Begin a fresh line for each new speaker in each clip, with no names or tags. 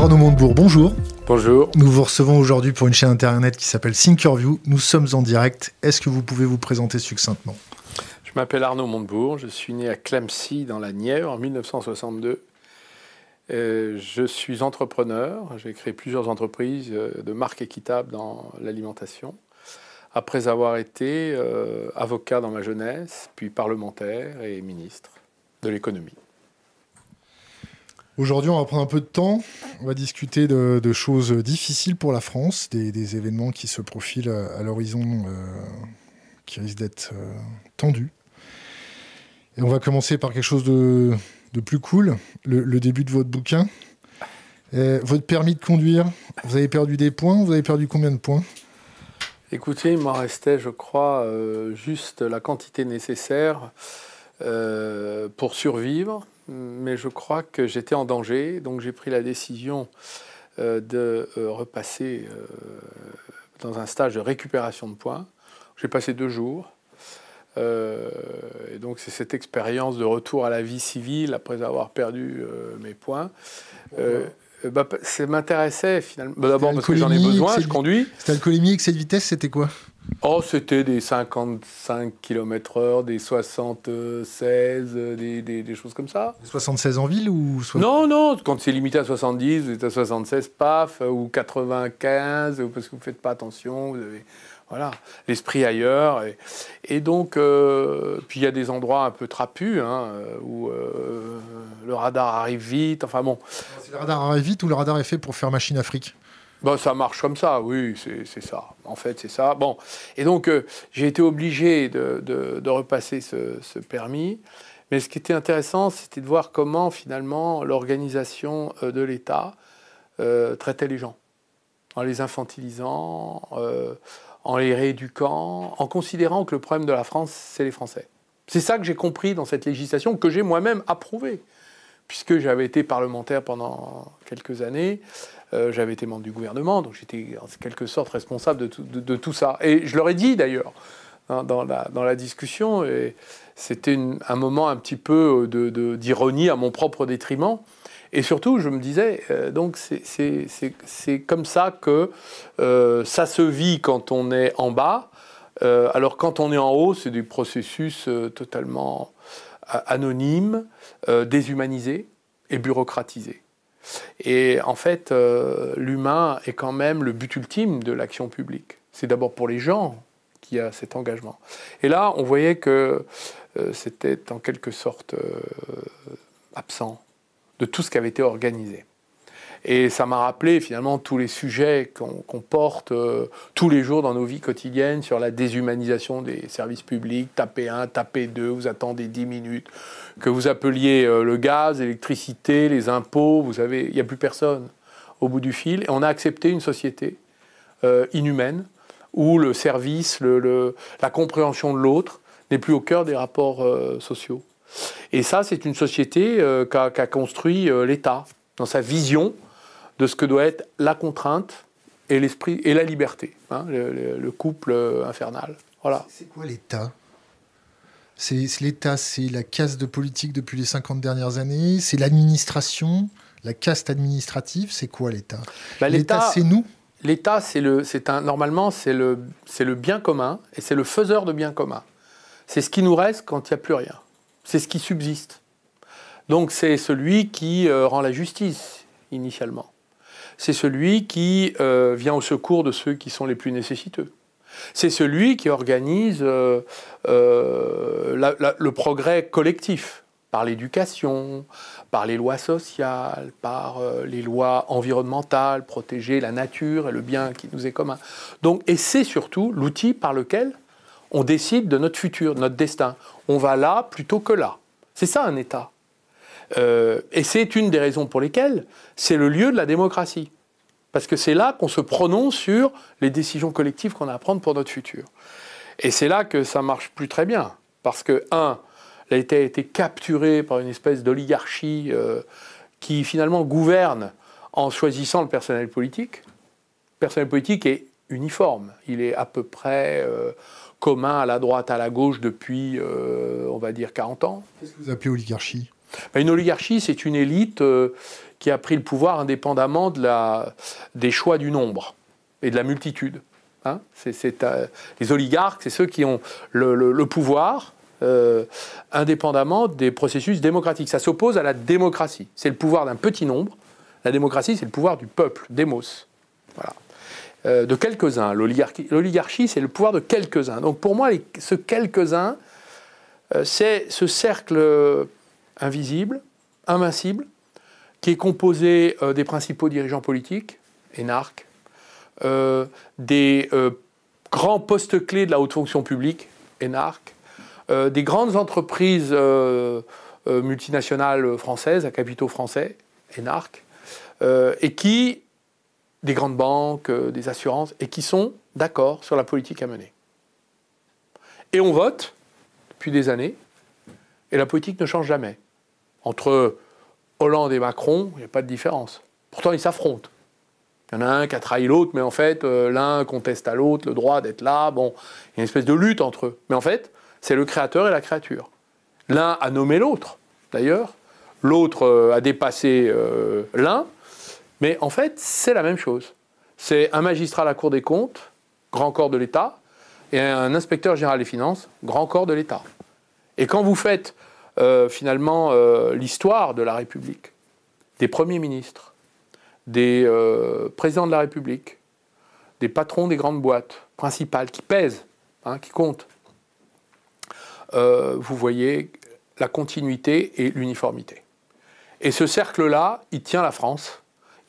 Arnaud Montebourg, bonjour.
Bonjour.
Nous vous recevons aujourd'hui pour une chaîne internet qui s'appelle Thinkerview. Nous sommes en direct. Est-ce que vous pouvez vous présenter succinctement?
Je m'appelle Arnaud Montebourg. Je suis né à Clamcy, dans la Nièvre, en 1962. Euh, je suis entrepreneur. J'ai créé plusieurs entreprises euh, de marque équitable dans l'alimentation. Après avoir été euh, avocat dans ma jeunesse, puis parlementaire et ministre de l'économie.
Aujourd'hui, on va prendre un peu de temps. On va discuter de, choses difficiles pour la France, des, événements qui se profilent à, l'horizon, qui risquent d'être tendus. Et on va commencer par quelque chose de, plus cool, le, début de votre bouquin. votre permis de conduire, vous avez perdu des points, vous avez perdu combien de points?
Écoutez, il m'en restait, je crois, euh, juste la quantité nécessaire euh, pour survivre, mais je crois que j'étais en danger, donc j'ai pris la décision euh, de repasser dans un stage de récupération de points. J'ai passé deux jours. Euh, et donc c'est cette expérience de retour à la vie civile après avoir perdu euh, mes points. Euh, bah, ça m'intéressait finalement. Bah, d'abord parce que j'en ai besoin, je conduis.
C'était alcoolémie, excès de vitesse, c'était quoi?
Oh, c'était des 55 km/h, des 76, des, des, des, choses comme ça.
76 en ville ou
Non, non, quand c'est limité à 70, vous êtes à 76, paf, ou 95, parce que vous ne faites pas attention, vous avez voilà, l'esprit ailleurs. Et, donc, euh, puis il y a des endroits un peu trapus, hein, où euh, le radar arrive vite. Enfin bon.
Le radar arrive vite ou le radar est fait pour faire machine Afrique?
Bon, ça marche comme ça, oui, c'est ça. En fait, c'est ça. Bon, et donc euh, j'ai été obligé de, repasser ce, permis. Mais ce qui était intéressant, c'était de voir comment finalement l'organisation de l'État traitait les gens, en les infantilisant, en les rééduquant, en considérant que le problème de la France, c'est les Français. C'est ça que j'ai compris dans cette législation, que j'ai moi-même approuvée, puisque j'avais été parlementaire pendant quelques années, euh, j'avais été membre du gouvernement, donc j'étais en quelque sorte responsable de tout, ça. Et je leur ai dit d'ailleurs, hein, dans, la, discussion, et c'était un moment un petit peu d'ironie à mon propre détriment, et surtout, je me disais, euh, donc c'est comme ça que euh, ça se vit quand on est en bas. Euh, alors quand on est en haut, c'est du processus totalement anonyme, déshumanisé et bureaucratisé. Et en fait, l'humain est quand même le but ultime de l'action publique. C'est d'abord pour les gens qu'il y a cet engagement. Et là, on voyait que c'était en quelque sorte absent de tout ce qui avait été organisé. Et ça m'a rappelé finalement tous les sujets qu'on porte euh, tous les jours dans nos vies quotidiennes sur la déshumanisation des services publics. Tapez un, tapez deux, vous attendez 10 minutes. Que vous appeliez euh, le gaz, l'électricité, les impôts, vous savez, il n'y a plus personne au bout du fil. Et on a accepté une société euh, inhumaine où le service, la compréhension de l'autre n'est plus au cœur des rapports sociaux. Et ça, c'est une société qu'a construit euh, l'État dans sa vision de ce que doit être la contrainte et l'esprit et la liberté, hein, le, couple euh, infernal. Voilà.
C'est quoi l'État? C'est l'État, c'est la caste de politique depuis les 50 dernières années, c'est l'administration, la caste administrative, c'est quoi l'État?
Bah,
L'État, c'est nous
L'État, c'est le, un, normalement, c'est le, le bien commun et c'est le faiseur de bien commun. C'est ce qui nous reste quand il n'y a plus rien c'est ce qui subsiste. Donc c'est celui qui euh, rend la justice initialement. C'est celui qui euh, vient au secours de ceux qui sont les plus nécessiteux. C'est celui qui organise euh, le progrès collectif par l'éducation, par les lois sociales, par les lois environnementales, protéger la nature et le bien qui nous est commun. Donc, et c'est surtout l'outil par lequel on décide de notre futur, de notre destin. On va là plutôt que là. C'est ça un État. Euh, et c'est une des raisons pour lesquelles c'est le lieu de la démocratie. Parce que c'est là qu'on se prononce sur les décisions collectives qu'on a à prendre pour notre futur. Et c'est là que ça marche plus très bien. Parce que, un, l'État a été capturé par une espèce d'oligarchie euh, qui finalement gouverne en choisissant le personnel politique. Le personnel politique est uniforme. Il est à peu près euh, commun à la droite, à la gauche depuis, on va dire, 40 ans.
Qu'est-ce que vous appelez oligarchie?
Ben, une oligarchie, c'est une élite qui a pris le pouvoir indépendamment de la, des choix du nombre et de la multitude. Hein. c'est, les oligarques, c'est ceux qui ont le, pouvoir indépendamment des processus démocratiques. Ça s'oppose à la démocratie. C'est le pouvoir d'un petit nombre. La démocratie, c'est le pouvoir du peuple, démos. Voilà. Euh, de quelques-uns. L'oligarchie, c'est le pouvoir de quelques-uns. Donc pour moi, ce quelques-uns, euh, c'est ce cercle euh, invisible, invincible, qui est composé des principaux dirigeants politiques, énarques, des grands postes clés de la haute fonction publique, énarques, des grandes entreprises multinationales françaises, à capitaux français, énarques, et qui des grandes banques, euh, des assurances, et qui sont d'accord sur la politique à mener. Et on vote depuis des années, et la politique ne change jamais. Entre Hollande et Macron, il n'y a pas de différence. Pourtant, ils s'affrontent. Il y en a un qui a trahi l'autre, mais en fait, euh, l'un conteste à l'autre le droit d'être là. Bon, il y a une espèce de lutte entre eux. Mais en fait, c'est le créateur et la créature. L'un a nommé l'autre, d'ailleurs. L'autre euh, a dépassé l'un. Mais en fait, c'est la même chose. C'est un magistrat à la Cour des comptes, grand corps de l'État, et un inspecteur général des finances, grand corps de l'État. Et quand vous faites euh, finalement euh, l'histoire de la République, des premiers ministres, des euh, présidents de la République, des patrons des grandes boîtes principales qui pèsent, hein, qui comptent, vous voyez la continuité et l'uniformité. Et ce cercle-là, il tient la France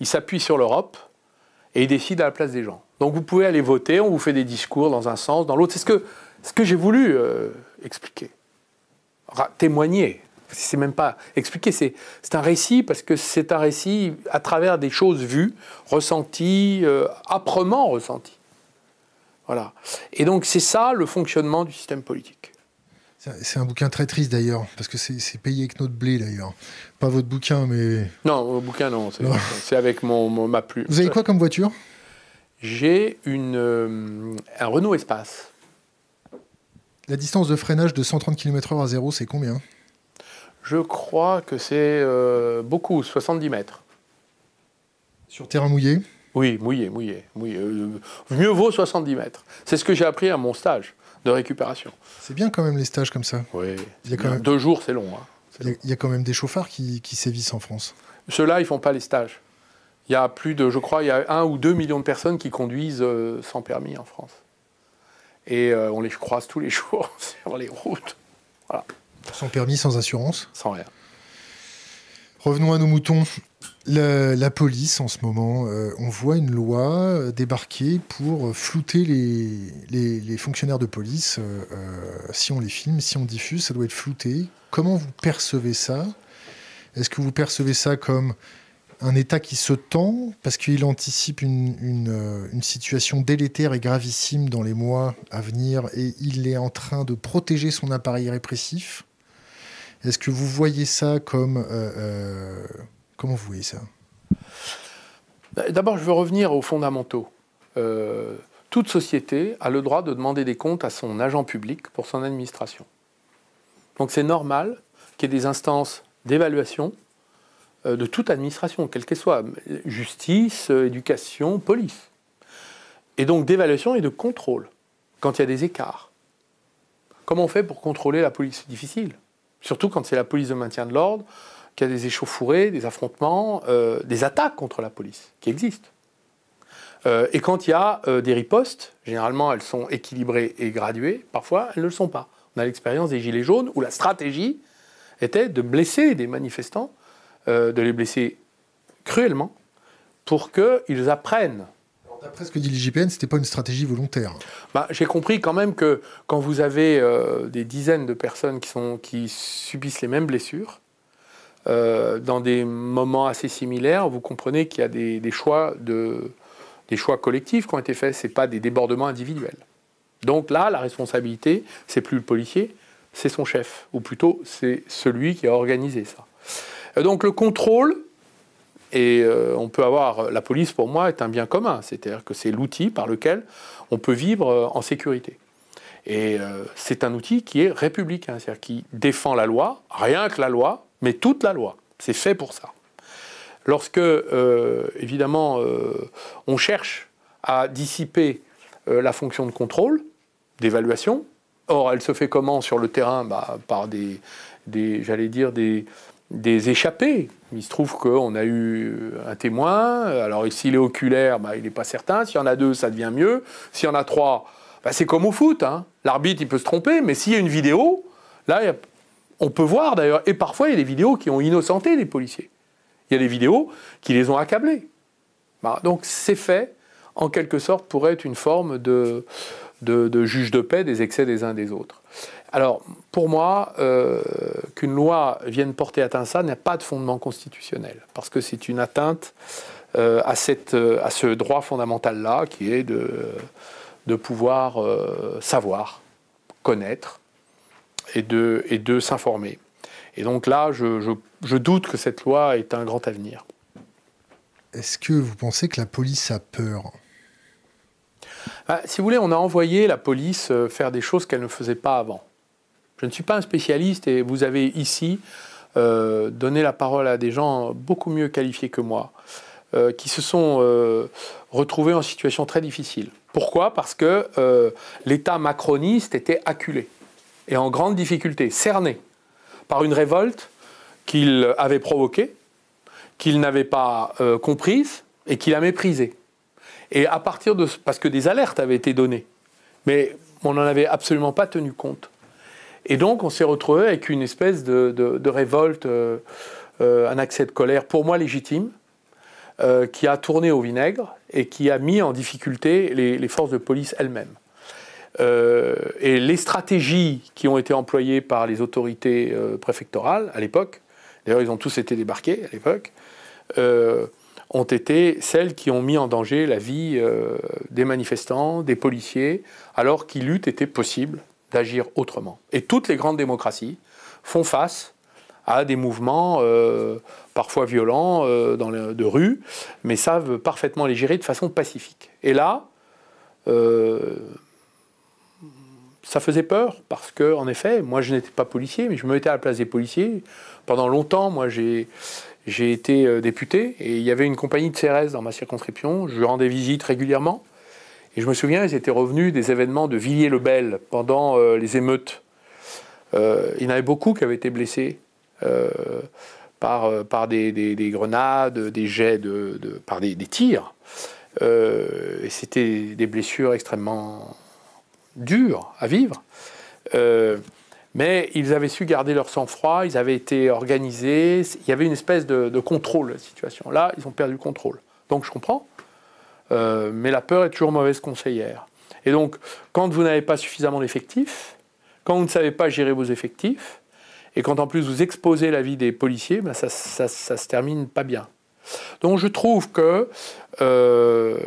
il s'appuie sur l'Europe et il décide à la place des gens. Donc vous pouvez aller voter, on vous fait des discours dans un sens, dans l'autre. C'est ce que, j'ai voulu expliquer, témoigner. C'est même pas expliquer, c'est un récit parce que c'est un récit à travers des choses vues, ressenties, euh, âprement ressenties. Voilà. Et donc c'est ça le fonctionnement du système politique.
C'est un bouquin très triste d'ailleurs, parce que c'est payé avec notre blé d'ailleurs. Pas votre bouquin, mais.
Non, mon bouquin, non. C'est avec mon, ma plume.
Vous avez quoi comme voiture?
J'ai une euh, un Renault Espace.
La distance de freinage de 130 km/h à zéro, c'est combien?
Je crois que c'est euh, beaucoup, 70 mètres.
Sur terrain mouillé?
Oui, mouillé, mouillé. mouillé. Euh, mieux vaut 70 mètres. C'est ce que j'ai appris à mon stage de récupération.
C'est bien quand même les stages comme ça.
Oui. Il y a quand même... Deux jours, c'est long. Hein.
Il, y a, quand même des chauffards qui, sévissent en France.
Ceux-là, ils font pas les stages. Il y a plus de, je crois, il y a un ou deux millions de personnes qui conduisent euh, sans permis en France. Et euh, on les croise tous les jours sur les routes. Voilà.
Sans permis, sans assurance
Sans rien.
Revenons à nos moutons. La, police, en ce moment, euh, on voit une loi euh, débarquer pour flouter les, fonctionnaires de police. si on les filme, si on diffuse, ça doit être flouté. Comment vous percevez ça? Est-ce que vous percevez ça comme un État qui se tend parce qu'il anticipe une, une, situation délétère et gravissime dans les mois à venir et il est en train de protéger son appareil répressif Est-ce que vous voyez ça comme Comment vous voyez ça?
D'abord, je veux revenir aux fondamentaux. Euh, toute société a le droit de demander des comptes à son agent public pour son administration. Donc c'est normal qu'il y ait des instances d'évaluation euh, de toute administration, quelle qu'elle soit, justice, euh, éducation, police. Et donc d'évaluation et de contrôle quand il y a des écarts. Comment on fait pour contrôler la police? C'est difficile, surtout quand c'est la police de maintien de l'ordre qu'il y a des échauffourées, des affrontements, euh, des attaques contre la police qui existent. Euh, et quand il y a euh, des ripostes, généralement elles sont équilibrées et graduées, parfois elles ne le sont pas. On a l'expérience des Gilets jaunes où la stratégie était de blesser des manifestants, de les blesser cruellement, pour qu'ils apprennent.
D'après ce que dit l'IGPN, ce n'était pas une stratégie volontaire.
Bah, J'ai compris quand même que quand vous avez des dizaines de personnes qui, sont, qui subissent les mêmes blessures, euh, dans des moments assez similaires, vous comprenez qu'il y a des, choix de, des choix collectifs qui ont été faits, ce pas des débordements individuels. Donc là, la responsabilité, c'est plus le policier, c'est son chef, ou plutôt c'est celui qui a organisé ça. Euh, donc le contrôle, et euh, on peut avoir, la police pour moi est un bien commun, c'est-à-dire que c'est l'outil par lequel on peut vivre en sécurité. Et c'est un outil qui est républicain, c'est-à-dire qui défend la loi, rien que la loi, mais toute la loi. C'est fait pour ça. Lorsque, euh, évidemment, euh, on cherche à dissiper euh, la fonction de contrôle, d'évaluation, or elle se fait comment sur le terrain? Bah, Par des j'allais dire, des, des échappés. Il se trouve qu'on a eu un témoin, alors s'il est oculaire, bah, il n'est pas certain, s'il y en a deux, ça devient mieux, s'il y en a trois, bah, c'est comme au foot, hein. l'arbitre il peut se tromper, mais s'il y a une vidéo, là on peut voir d'ailleurs, et parfois il y a des vidéos qui ont innocenté les policiers. Il y a des vidéos qui les ont accablés. Bah, donc c'est fait, en quelque sorte, pour être une forme de, juge de paix des excès des uns des autres. Alors, pour moi, euh, qu'une loi vienne porter atteinte à ça n'a pas de fondement constitutionnel, parce que c'est une atteinte euh, à, cette, à ce droit fondamental-là, qui est de, de pouvoir euh, savoir, connaître et de, et de s'informer. Et donc là, je, je, doute que cette loi ait un grand avenir.
Est-ce que vous pensez que la police a peur?
Bah, Si vous voulez, on a envoyé la police euh, faire des choses qu'elle ne faisait pas avant. Je ne suis pas un spécialiste et vous avez ici euh, donné la parole à des gens beaucoup mieux qualifiés que moi, euh, qui se sont retrouvés en situation très difficile. Pourquoi? Parce que l'État macroniste était acculé et en grande difficulté, cerné par une révolte qu'il avait provoquée, qu'il n'avait pas euh, comprise et qu'il a méprisée. Et à partir de... parce que des alertes avaient été données, mais on n'en avait absolument pas tenu compte. Et donc on s'est retrouvé avec une espèce de, révolte, euh, euh, un accès de colère, pour moi légitime, qui a tourné au vinaigre et qui a mis en difficulté les forces de police elles-mêmes. Euh, et les stratégies qui ont été employées par les autorités euh, préfectorales à l'époque, d'ailleurs ils ont tous été débarqués à l'époque, euh, ont été celles qui ont mis en danger la vie des manifestants, des policiers, alors qu'il eût été possible d'agir autrement. Et toutes les grandes démocraties font face à des mouvements parfois violents dans de rue, mais savent parfaitement les gérer de façon pacifique. Et là, ça faisait peur parce que, en effet, moi je n'étais pas policier, mais je me mettais à la place des policiers. Pendant longtemps, moi j'ai j'ai été euh, député et il y avait une compagnie de CRS dans ma circonscription. Je lui rendais visite régulièrement. Et je me souviens, ils étaient revenus des événements de Villiers-le-Bel pendant euh, les émeutes. Euh, il y en avait beaucoup qui avaient été blessés par, par des, des, grenades, des jets, de, de par des, tirs. et c'était des blessures extrêmement dur à vivre. Euh, mais ils avaient su garder leur sang-froid, ils avaient été organisés, il y avait une espèce de, contrôle de la situation. Là, ils ont perdu le contrôle. Donc je comprends, euh, mais la peur est toujours mauvaise conseillère. Et donc, quand vous n'avez pas suffisamment d'effectifs, quand vous ne savez pas gérer vos effectifs, et quand en plus vous exposez la vie des policiers, ben ça, ça, se termine pas bien. Donc je trouve que euh,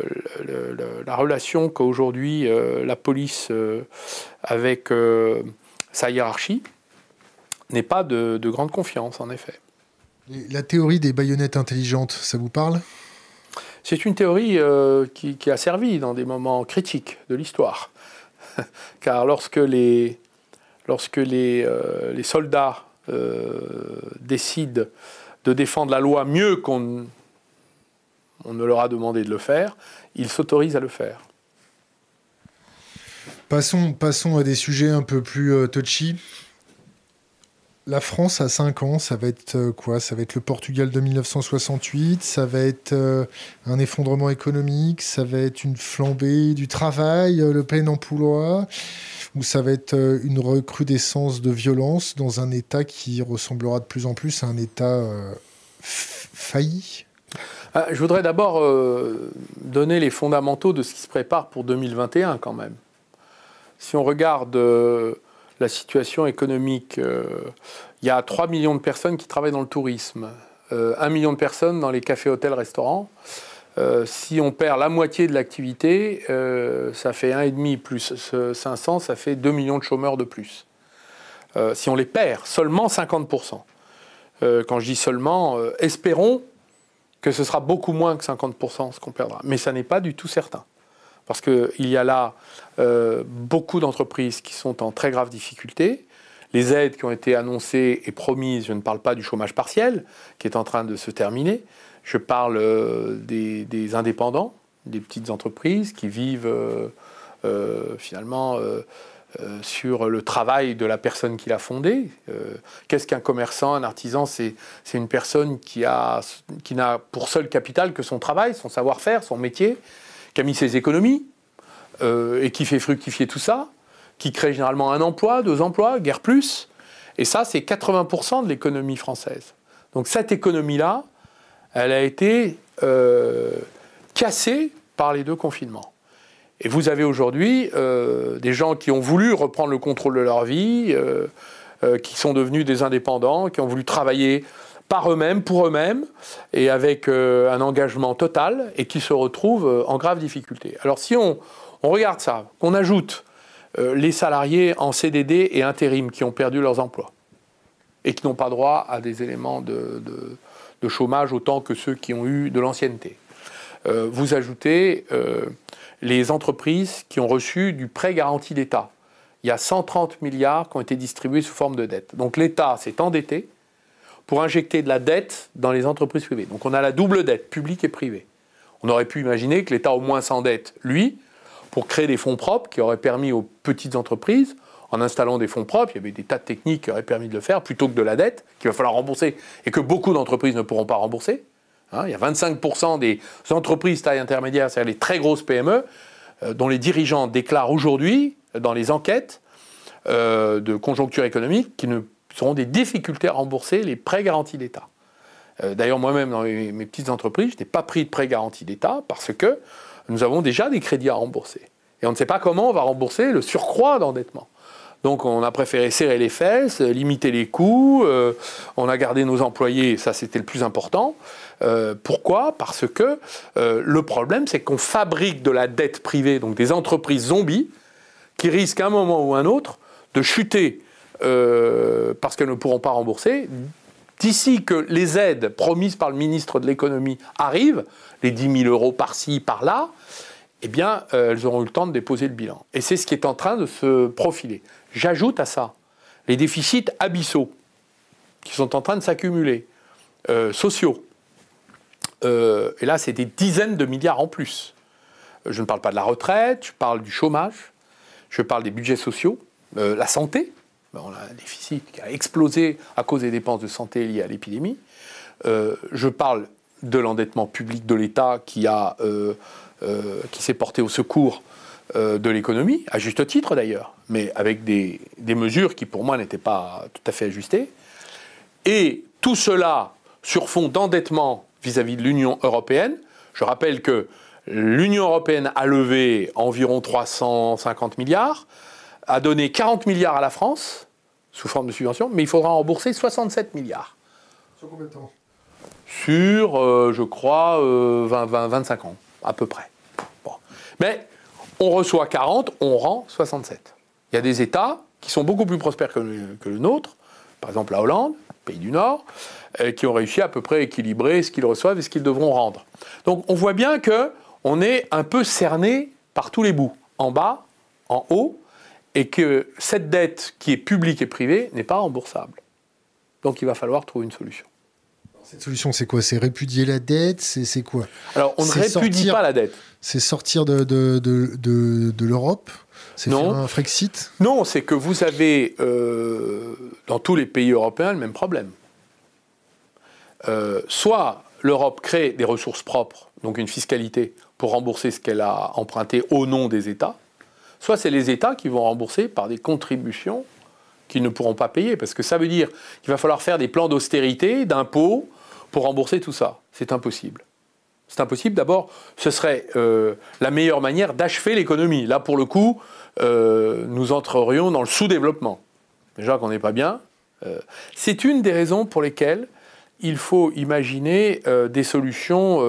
la relation qu'aujourd'hui euh, la police avec sa hiérarchie n'est pas de, grande confiance, en effet.
La théorie des baïonnettes intelligentes, ça vous parle?
C'est une théorie qui, a servi dans des moments critiques de l'histoire. Car lorsque les, les soldats décident de défendre la loi mieux qu'on on ne leur a demandé de le faire, ils s'autorisent à le faire.
Passons, passons à des sujets un peu plus euh, touchy. La France à 5 ans, ça va être euh, quoi? Ça va être le Portugal de 1968, ça va être euh, un effondrement économique, ça va être une flambée du travail, le plein emploi, ou ça va être une recrudescence de violence dans un État qui ressemblera de plus en plus à un État failli?
Ah, je voudrais d'abord euh, donner les fondamentaux de ce qui se prépare pour 2021 quand même. Si on regarde euh, la situation économique, euh, il y a 3 millions de personnes qui travaillent dans le tourisme, 1 million de personnes dans les cafés, hôtels, restaurants. si on perd la moitié de l'activité, ça fait 1,5 plus 500, ça fait 2 millions de chômeurs de plus. si on les perd, seulement 50%. quand je dis seulement, espérons que ce sera beaucoup moins que 50% ce qu'on perdra. Mais ça n'est pas du tout certain. Parce qu'il y a là euh, beaucoup d'entreprises qui sont en très grave difficulté. les aides qui ont été annoncées et promises, je ne parle pas du chômage partiel qui est en train de se terminer, je parle euh, des, indépendants, des petites entreprises qui vivent euh, finalement sur le travail de la personne qui l'a fondé. Qu'est-ce qu'un commerçant, un artisan C'est une personne qui n'a pour seul capital que son travail, son savoir-faire, son métier, qui a mis ses économies et qui fait fructifier tout ça, qui crée généralement un emploi, deux emplois, guère plus. Et ça, c'est 80% de l'économie française. Donc cette économie-là, elle a été euh, cassée par les deux confinements. Et vous avez aujourd'hui euh, des gens qui ont voulu reprendre le contrôle de leur vie, euh, qui sont devenus des indépendants, qui ont voulu travailler par eux-mêmes, pour eux-mêmes, et avec un engagement total, et qui se retrouvent en grave difficulté. Alors si on, regarde ça, qu'on ajoute les salariés en CDD et intérim qui ont perdu leurs emplois, et qui n'ont pas droit à des éléments de chômage autant que ceux qui ont eu de l'ancienneté. Euh, vous ajoutez euh, les entreprises qui ont reçu du prêt garanti d'État. Il y a 130 milliards qui ont été distribués sous forme de dette. Donc l'État s'est endetté pour injecter de la dette dans les entreprises privées. Donc on a la double dette, publique et privée. On aurait pu imaginer que l'État au moins s'endette, lui, pour créer des fonds propres qui auraient permis aux petites entreprises en installant des fonds propres, il y avait des tas de techniques qui auraient permis de le faire, plutôt que de la dette qu'il va falloir rembourser et que beaucoup d'entreprises ne pourront pas rembourser. Hein, il y a 25% des entreprises taille intermédiaire, c'est-à-dire les très grosses PME, euh, dont les dirigeants déclarent aujourd'hui, dans les enquêtes euh, de conjoncture économique, qu'ils ne seront des difficultés à rembourser les prêts garantis d'État. Euh, d'ailleurs, moi-même, dans mes, petites entreprises, je n'ai pas pris de prêts garantis d'État parce que nous avons déjà des crédits à rembourser. Et on ne sait pas comment on va rembourser le surcroît d'endettement. Donc on a préféré serrer les fesses, limiter les coûts, euh, on a gardé nos employés, ça c'était le plus important. Euh, pourquoi? Parce que euh, le problème c'est qu'on fabrique de la dette privée, donc des entreprises zombies, qui risquent à un moment ou un autre de chuter parce qu'elles ne pourront pas rembourser. D'ici que les aides promises par le ministre de l'économie arrivent, les 10 000 euros par-ci, par-là, eh bien, elles auront eu le temps de déposer le bilan. Et c'est ce qui est en train de se profiler. J'ajoute à ça les déficits abyssaux qui sont en train de s'accumuler, euh, sociaux. Euh, et là, c'est des dizaines de milliards en plus. Je ne parle pas de la retraite, je parle du chômage, je parle des budgets sociaux, euh, la santé. On a un déficit qui a explosé à cause des dépenses de santé liées à l'épidémie. je parle de l'endettement public de l'État qui, qui s'est porté au secours euh, de l'économie, à juste titre d'ailleurs, mais avec des, mesures qui pour moi n'étaient pas tout à fait ajustées. Et tout cela sur fond d'endettement vis-à-vis de l'Union européenne. Je rappelle que l'Union européenne a levé environ 350 milliards, a donné 40 milliards à la France sous forme de subvention, mais il faudra rembourser 67 milliards.
Sur combien de temps?
Sur, euh, je crois, 20, 20, 25 ans, à peu près. Bon. Mais on reçoit 40, on rend 67. Il y a des États qui sont beaucoup plus prospères que le, nôtre, par exemple la Hollande, pays du Nord, euh, qui ont réussi à peu près à équilibrer ce qu'ils reçoivent et ce qu'ils devront rendre. Donc on voit bien que on est un peu cerné par tous les bouts, en bas, en haut, et que cette dette qui est publique et privée n'est pas remboursable. Donc il va falloir trouver une solution.
Cette solution, c'est quoi? C'est répudier la dette? C'est quoi?
Alors, on ne répudie pas la dette.
C'est sortir de, de, de, de, l'Europe? C'est faire un Frexit?
Non, c'est que vous avez euh, dans tous les pays européens le même problème. Euh, soit l'Europe crée des ressources propres, donc une fiscalité, pour rembourser ce qu'elle a emprunté au nom des États, soit c'est les États qui vont rembourser par des contributions qu'ils ne pourront pas payer, parce que ça veut dire qu'il va falloir faire des plans d'austérité, d'impôts, pour rembourser tout ça. C'est impossible. C'est impossible. D'abord, ce serait euh, la meilleure manière d'achever l'économie. Là, pour le coup, euh, nous entrerions dans le sous-développement. Déjà qu'on n'est pas bien. Euh, c'est une des raisons pour lesquelles il faut imaginer des solutions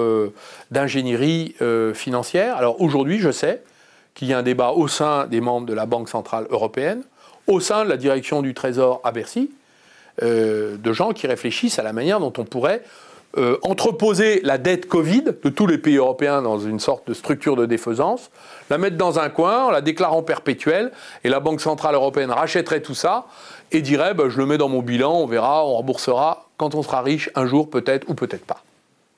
d'ingénierie financière. Alors aujourd'hui, je sais qu'il y a un débat au sein des membres de la Banque Centrale Européenne, au sein de la direction du Trésor à Bercy, euh, de gens qui réfléchissent à la manière dont on pourrait euh, entreposer la dette Covid de tous les pays européens dans une sorte de structure de défaisance, la mettre dans un coin en la déclarant perpétuelle, et la Banque Centrale Européenne rachèterait tout ça et dirait bah, je le mets dans mon bilan, on verra, on remboursera quand on sera riche un jour peut-être ou peut-être pas.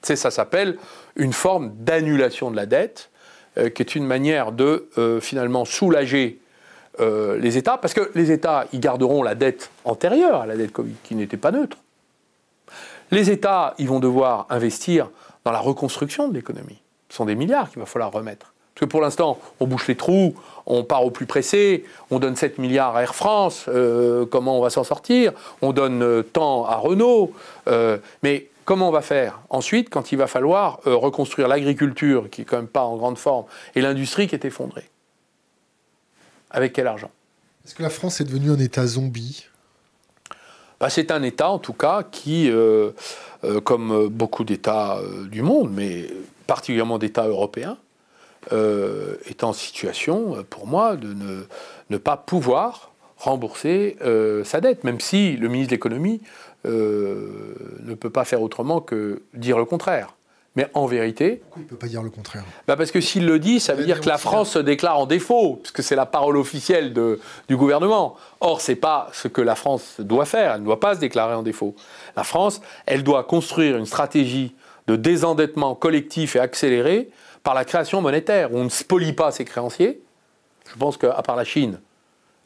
Ça s'appelle une forme d'annulation de la dette, qui est une manière de euh, finalement soulager les États, parce que les États, ils garderont la dette antérieure à la dette Covid, qui n'était pas neutre. Les États, ils vont devoir investir dans la reconstruction de l'économie. Ce sont des milliards qu'il va falloir remettre. Parce que pour l'instant, on bouche les trous, on part au plus pressé, on donne 7 milliards à Air France, euh, comment on va s'en sortir? On donne euh, tant à Renault. Euh, mais comment on va faire ensuite quand il va falloir reconstruire l'agriculture, qui n'est quand même pas en grande forme, et l'industrie qui est effondrée? Avec quel argent?
Est-ce que la France est devenue un État zombie?
Bah, c'est un État, en tout cas, qui, euh, euh, comme beaucoup d'États euh, du monde, mais particulièrement d'États européens, est en situation, pour moi, de ne, ne pas pouvoir rembourser sa dette, même si le ministre de l'économie ne peut pas faire autrement que dire le contraire. Mais en vérité.
Pourquoi il ne peut pas dire le contraire
bah Parce que s'il le dit, ça veut dire que la France se déclare en défaut, puisque c'est la parole officielle de, du gouvernement. Or, ce n'est pas ce que la France doit faire. Elle ne doit pas se déclarer en défaut. La France, elle doit construire une stratégie de désendettement collectif et accéléré par la création monétaire, où on ne spolie pas ses créanciers. Je pense qu'à part la Chine,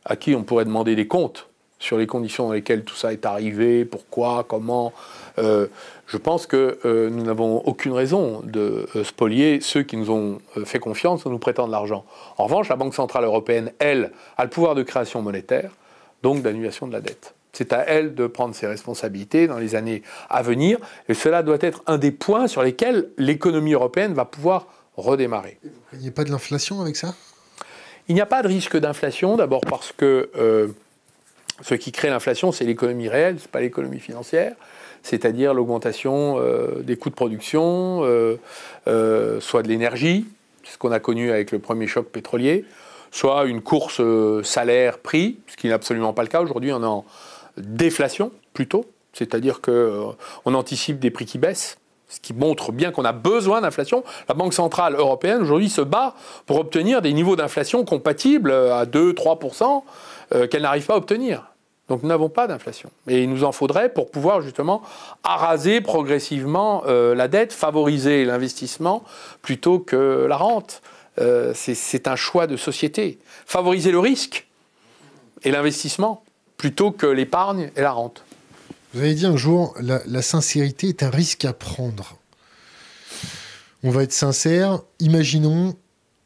à qui on pourrait demander des comptes sur les conditions dans lesquelles tout ça est arrivé, pourquoi, comment, euh, je pense que euh, nous n'avons aucune raison de euh, spolier ceux qui nous ont fait confiance ou nous prétendent l'argent. En revanche, la Banque Centrale Européenne, elle, a le pouvoir de création monétaire, donc d'annulation de la dette. C'est à elle de prendre ses responsabilités dans les années à venir, et cela doit être un des points sur lesquels l'économie européenne va pouvoir redémarrer.
Il n'y a pas de l'inflation avec ça?
Il n'y a pas de risque d'inflation, d'abord parce que ce qui crée l'inflation, c'est l'économie réelle, ce n'est pas l'économie financière c'est-à-dire l'augmentation euh, des coûts de production, euh, euh, soit de l'énergie, ce qu'on a connu avec le premier choc pétrolier, soit une course salaire-prix, ce qui n'est absolument pas le cas. Aujourd'hui, on est en déflation plutôt, c'est-à-dire qu'on anticipe des prix qui baissent ce qui montre bien qu'on a besoin d'inflation. La Banque centrale européenne aujourd'hui se bat pour obtenir des niveaux d'inflation compatibles à 2-3% qu'elle n'arrive pas à obtenir. Donc nous n'avons pas d'inflation. Et il nous en faudrait pour pouvoir justement araser progressivement euh, la dette, favoriser l'investissement plutôt que la rente. Euh, c'est un choix de société. Favoriser le risque et l'investissement plutôt que l'épargne et la rente.
Vous avez dit un jour, la, la sincérité est un risque à prendre. On va être sincère. Imaginons,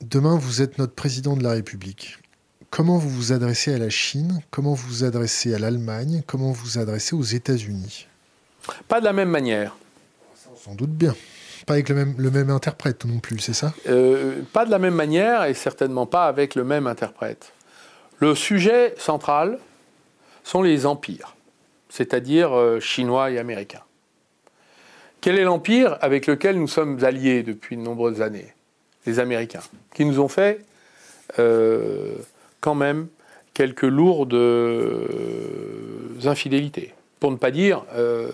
demain, vous êtes notre président de la République comment vous vous adressez à la Chine, comment vous vous adressez à l'Allemagne, comment vous vous adressez aux États-Unis?
Pas de la même manière.
Sans doute bien. Pas avec le même, le même interprète non plus, c'est ça?
Euh, Pas de la même manière et certainement pas avec le même interprète. Le sujet central sont les empires, c'est-à-dire euh, chinois et américains. Quel est l'empire avec lequel nous sommes alliés depuis de nombreuses années? Les Américains, qui nous ont fait euh, quand même quelques lourdes euh, infidélités. Pour ne pas dire, euh,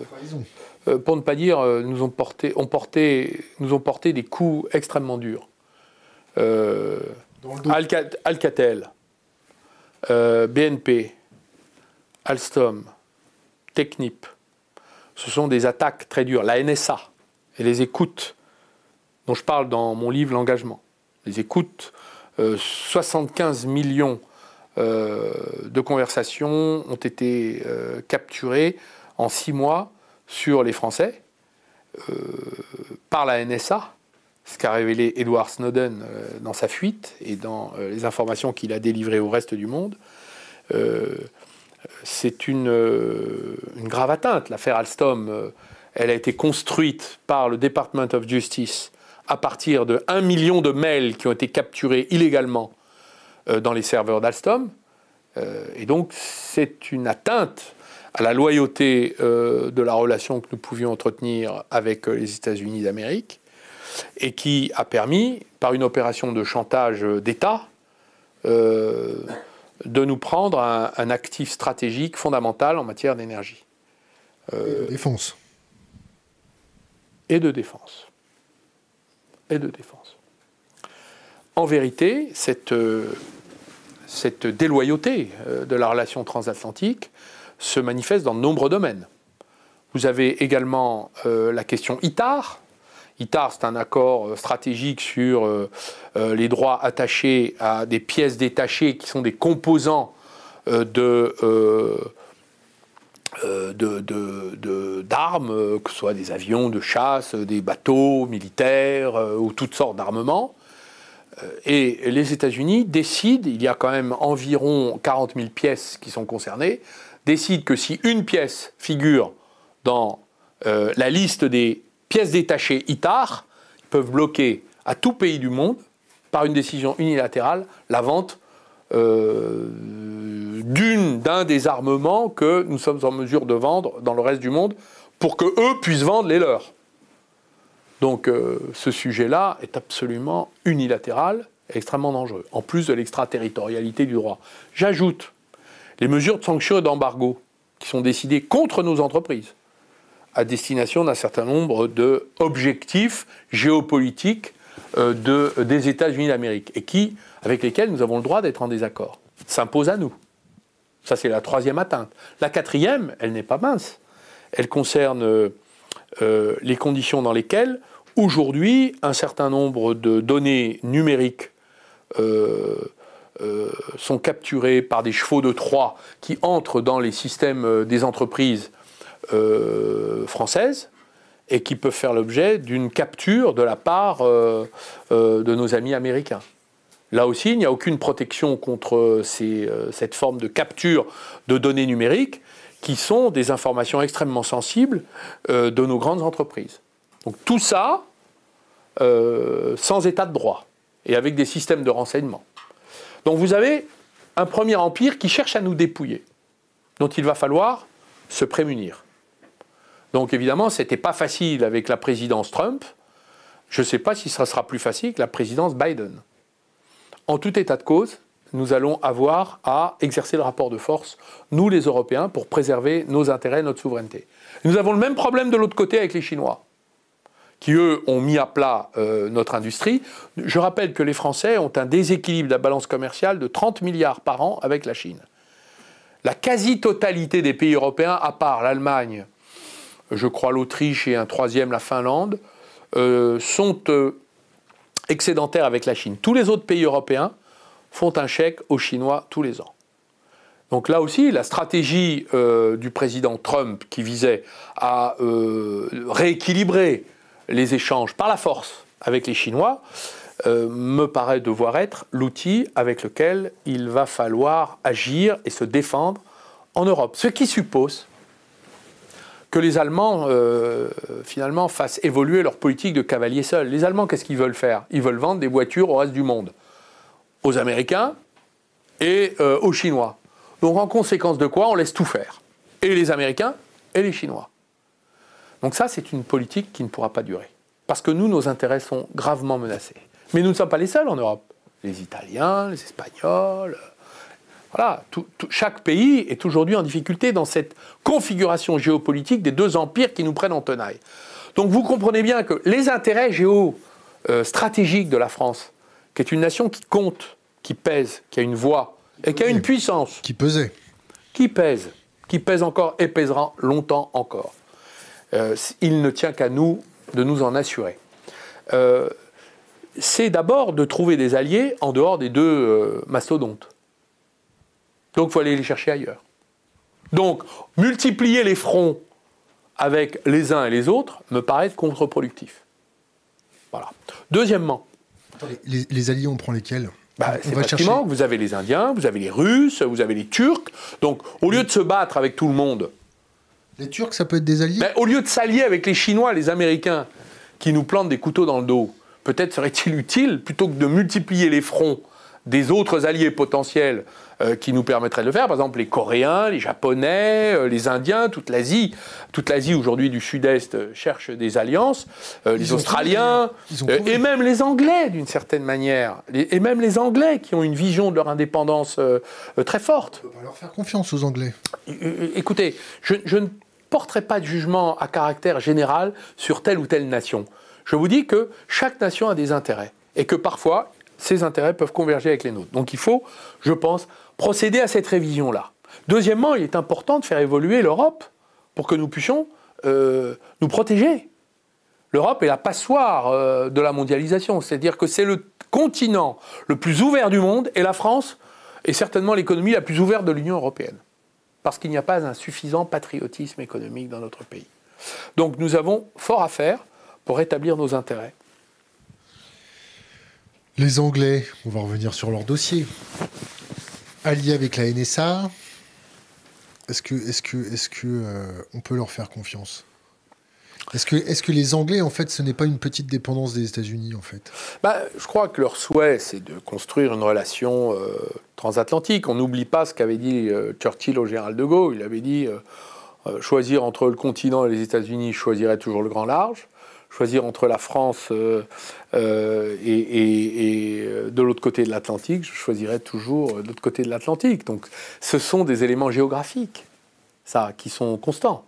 euh, pour ne pas dire, nous ont porté, ont porté, nous ont porté des coups extrêmement durs. Alcatel, BNP, Alstom, Technip, ce sont des attaques très dures. La NSA et les écoutes, dont je parle dans mon livre L'engagement, les écoutes 75 euh, millions euh, de conversations ont été euh, capturées en six mois sur les Français par la NSA, ce qu'a révélé Edward Snowden dans sa fuite et dans les informations qu'il a délivrées au reste du monde. c'est une, une, grave atteinte. L'affaire Alstom, elle a été construite par le Department of Justice à partir de 1 million de mails qui ont été capturés illégalement euh, dans les serveurs d'Alstom. Euh, et donc, c'est une atteinte à la loyauté euh, de la relation que nous pouvions entretenir avec les États-Unis d'Amérique et qui a permis, par une opération de chantage d'État, de nous prendre un, un, actif stratégique fondamental en matière d'énergie.
défense.
et de défense. Et de défense. En vérité, cette, euh, cette déloyauté euh, de la relation transatlantique se manifeste dans de nombreux domaines. Vous avez également euh, la question ITAR. ITAR, c'est un accord stratégique sur les droits attachés à des pièces détachées qui sont des composants de euh, d'armes, euh, que ce soit des avions de chasse, des bateaux militaires euh, ou toutes sortes d'armements. Et les États-Unis décident, il y a quand même environ 40 000 pièces qui sont concernées, décident que si une pièce figure dans la liste des pièces détachées ITAR, ils peuvent bloquer à tout pays du monde, par une décision unilatérale, la vente d'une, d'un des armements que nous sommes en mesure de vendre dans le reste du monde pour que eux puissent vendre les leurs. Donc euh, ce sujet-là est absolument unilatéral et extrêmement dangereux, en plus de l'extraterritorialité du droit. J'ajoute les mesures de sanctions et d'embargo qui sont décidées contre nos entreprises à destination d'un certain nombre d'objectifs géopolitiques euh, de, des États-Unis d'Amérique et qui, avec lesquels nous avons le droit d'être en désaccord, s'imposent à nous. Ça, c'est la troisième atteinte. La quatrième, elle n'est pas mince. Elle concerne euh, les conditions dans lesquelles, aujourd'hui, un certain nombre de données numériques euh, euh, sont capturées par des chevaux de Troie qui entrent dans les systèmes des entreprises françaises et qui peuvent faire l'objet d'une capture de la part de nos amis américains. Là aussi, il n'y a aucune protection contre euh, cette forme de capture de données numériques qui sont des informations extrêmement sensibles euh, de nos grandes entreprises. Donc tout ça euh, sans état de droit et avec des systèmes de renseignement. Donc vous avez un premier empire qui cherche à nous dépouiller, dont il va falloir se prémunir. Donc évidemment, ce n'était pas facile avec la présidence Trump. Je ne sais pas si ça sera plus facile que la présidence Biden. En tout état de cause, nous allons avoir à exercer le rapport de force, nous les Européens, pour préserver nos intérêts, notre souveraineté. Nous avons le même problème de l'autre côté avec les Chinois, qui eux ont mis à plat euh, notre industrie. Je rappelle que les Français ont un déséquilibre de la balance commerciale de 30 milliards par an avec la Chine. La quasi-totalité des pays européens, à part l'Allemagne, je crois l'Autriche et un troisième, la Finlande, euh, sont euh, excédentaire avec la Chine. Tous les autres pays européens font un chèque aux Chinois tous les ans. Donc là aussi, la stratégie euh, du président Trump qui visait à euh, rééquilibrer les échanges par la force avec les Chinois euh, me paraît devoir être l'outil avec lequel il va falloir agir et se défendre en Europe. Ce qui suppose que les Allemands, euh, finalement, fassent évoluer leur politique de cavalier seul. Les Allemands, qu'est-ce qu'ils veulent faire? Ils veulent vendre des voitures au reste du monde, aux Américains et euh, aux Chinois. Donc, en conséquence de quoi, on laisse tout faire. Et les Américains et les Chinois. Donc ça, c'est une politique qui ne pourra pas durer. Parce que nous, nos intérêts sont gravement menacés. Mais nous ne sommes pas les seuls en Europe. Les Italiens, les Espagnols, voilà, chaque pays est aujourd'hui en difficulté dans cette configuration géopolitique des deux empires qui nous prennent en tenaille. Donc vous comprenez bien que les intérêts géostratégiques de la France, qui est une nation qui compte, qui pèse, qui a une voix et qui a une puissance.
Qui pesait.
Qui pèse, qui pèse encore et pèsera longtemps encore. Euh, il ne tient qu'à nous de nous en assurer. Euh, c'est d'abord de trouver des alliés en dehors des deux euh, mastodontes. Donc il faut aller les chercher ailleurs. Donc multiplier les fronts avec les uns et les autres me paraît contre-productif. Voilà. Deuxièmement.
Les, alliés, on prend lesquels?
Bah, c'est pratiquement, vous avez les Indiens, vous avez les Russes, vous avez les Turcs. Donc, au lieu de se battre avec tout le monde.
Les Turcs, ça peut être des alliés?
Au lieu de s'allier avec les Chinois, les Américains, qui nous plantent des couteaux dans le dos, peut-être serait-il utile, plutôt que de multiplier les fronts des autres alliés potentiels qui nous permettraient de le faire. Par exemple, les Coréens, les Japonais, euh, les Indiens, toute l'Asie. Toute l'Asie aujourd'hui du Sud-Est euh, cherche des alliances. les Australiens et même les Anglais d'une certaine manière. Et même les Anglais qui ont une vision de leur indépendance très forte.
On leur faire confiance aux Anglais.
Écoutez, je, je ne porterai pas de jugement à caractère général sur telle ou telle nation. Je vous dis que chaque nation a des intérêts et que parfois, ces intérêts peuvent converger avec les nôtres. Donc il faut, je pense, procéder à cette révision-là. Deuxièmement, il est important de faire évoluer l'Europe pour que nous puissions euh, nous protéger. L'Europe est la passoire euh, de la mondialisation, c'est-à-dire que c'est le continent le plus ouvert du monde et la France est certainement l'économie la plus ouverte de l'Union européenne, parce qu'il n'y a pas un suffisant patriotisme économique dans notre pays. Donc nous avons fort à faire pour rétablir nos intérêts.
Les Anglais, on va revenir sur leur dossier. Alliés avec la NSA, est-ce que, euh, on peut leur faire confiance? Est-ce que, les Anglais, en fait, ce n'est pas une petite dépendance des États-Unis, en fait?
Bah, Je crois que leur souhait, c'est de construire une relation euh, transatlantique. On n'oublie pas ce qu'avait dit euh, Churchill au général de Gaulle. Il avait dit choisir entre le continent et les États-Unis, je choisirais toujours le grand large choisir entre la France euh, euh, et, euh, de l'autre côté de l'Atlantique, je choisirais toujours de l'autre côté de l'Atlantique. Donc ce sont des éléments géographiques, ça, qui sont constants.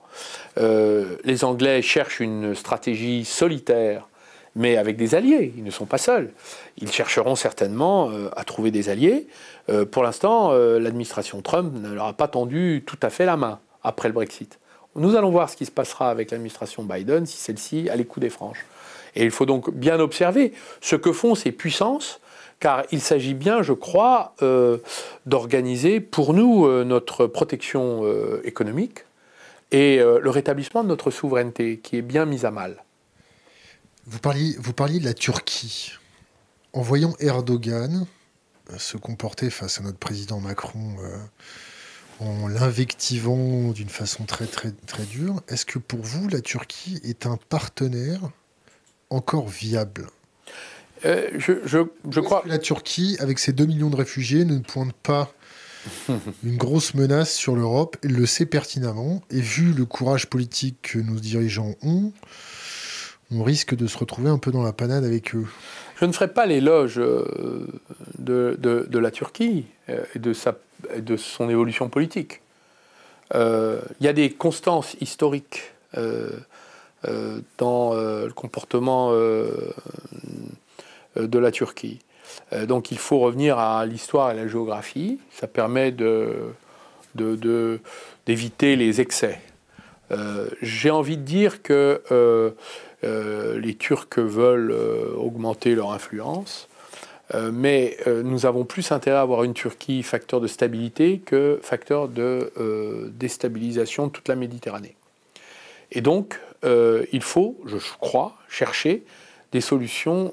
les Anglais cherchent une stratégie solitaire, mais avec des alliés, ils ne sont pas seuls. Ils chercheront certainement à trouver des alliés. pour l'instant, l'administration Trump ne leur a pas tendu tout à fait la main après le Brexit. Nous allons voir ce qui se passera avec l'administration Biden si celle-ci a les coups des franches. Et il faut donc bien observer ce que font ces puissances, car il s'agit bien, je crois, euh, d'organiser pour nous euh, notre protection euh, économique et le rétablissement de notre souveraineté, qui est bien mise à mal.
Vous parliez, vous parliez de la Turquie. En voyant Erdogan se comporter face à notre président Macron en l'invectivant d'une façon très très très dure. Est-ce que pour vous, la Turquie est un partenaire encore viable?
Euh, je, je, crois.
Que la Turquie, avec ses 2 millions de réfugiés, ne pointe pas une grosse menace sur l'Europe? Elle le sait pertinemment. Et vu le courage politique que nos dirigeants ont, on risque de se retrouver un peu dans la panade avec eux.
Je ne ferai pas l'éloge euh, de, la Turquie euh, et de, son évolution politique. Euh, il y a des constances historiques dans le comportement de la Turquie. donc il faut revenir à l'histoire et à la géographie. Ça permet d'éviter les excès. J'ai envie de dire que les Turcs veulent euh, augmenter leur influence. Euh, mais nous avons plus intérêt à avoir une Turquie facteur de stabilité que facteur de déstabilisation de toute la Méditerranée. Et donc, il faut, je crois, chercher des solutions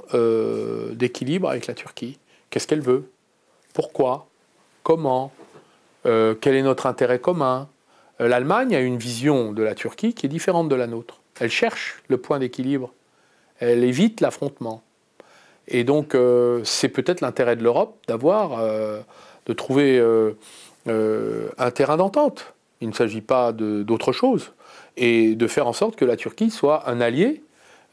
d'équilibre avec la Turquie. Qu'est-ce qu'elle veut? Pourquoi? Comment? Quel est notre intérêt commun? L'Allemagne a une vision de la Turquie qui est différente de la nôtre. Elle cherche le point d'équilibre. Elle évite l'affrontement. Et donc, euh, c'est peut-être l'intérêt de l'Europe d'avoir, euh, de trouver euh, un terrain d'entente. Il ne s'agit pas d'autre chose. Et de faire en sorte que la Turquie soit un allié.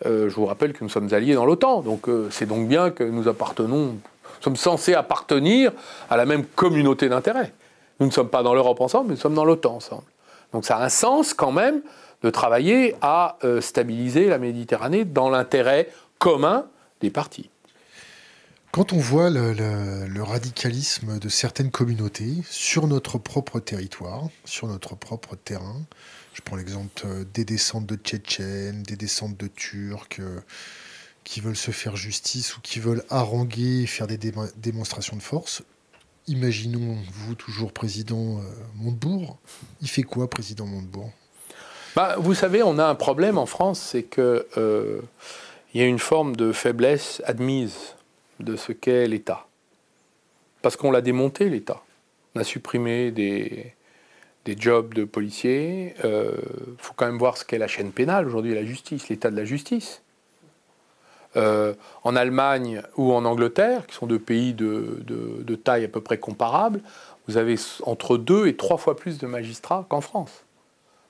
je vous rappelle que nous sommes alliés dans l'OTAN. Donc, c'est donc bien que nous appartenons, nous sommes censés appartenir à la même communauté d'intérêts. Nous ne sommes pas dans l'Europe ensemble, mais nous sommes dans l'OTAN ensemble. Donc, ça a un sens quand même de travailler à euh, stabiliser la Méditerranée dans l'intérêt commun des partis.
Quand on voit le, radicalisme de certaines communautés sur notre propre territoire, sur notre propre terrain, je prends l'exemple euh, des descentes de Tchétchènes, des descentes de Turcs euh, qui veulent se faire justice ou qui veulent haranguer, faire des démonstrations de force. Imaginons, vous, toujours président Montebourg. Il fait quoi, président Montebourg?
Bah, vous savez, on a un problème en France, c'est qu'il euh, y a une forme de faiblesse admise de ce qu'est l'État. Parce qu'on l'a démonté, l'État. On a supprimé des, jobs de policiers. Il euh, faut quand même voir ce qu'est la chaîne pénale aujourd'hui, la justice, l'état de la justice. Euh, en Allemagne ou en Angleterre, qui sont deux pays de, de, de, taille à peu près comparable, vous avez entre deux et trois fois plus de magistrats qu'en France.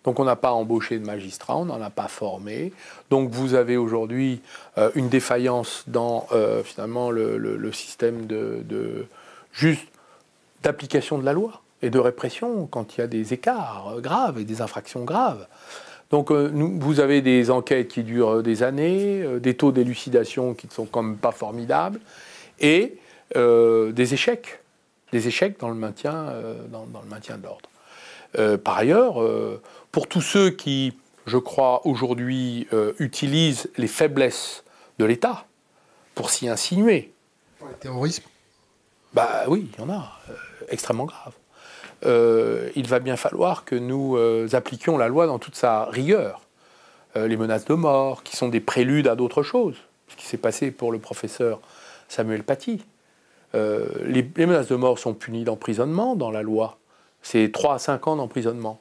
Donc on n'a pas embauché de magistrats, on n'en a pas formé. Donc vous avez aujourd'hui euh, une défaillance dans euh, finalement le, système de, juste d'application de la loi et de répression quand il y a des écarts graves et des infractions graves. Donc vous avez des enquêtes qui durent des années, des taux d'élucidation qui ne sont quand même pas formidables, et des échecs, des échecs dans le maintien, dans, le maintien de l'ordre. par ailleurs, pour tous ceux qui, je crois, aujourd'hui utilisent les faiblesses de l'État pour s'y insinuer.
Pour le terrorisme
Bah oui, il y en a, extrêmement grave. Euh, il va bien falloir que nous euh, appliquions la loi dans toute sa rigueur. Euh, les menaces de mort, qui sont des préludes à d'autres choses, ce qui s'est passé pour le professeur Samuel Paty. Les, menaces de mort sont punies d'emprisonnement dans la loi. C'est 3 à 5 ans d'emprisonnement.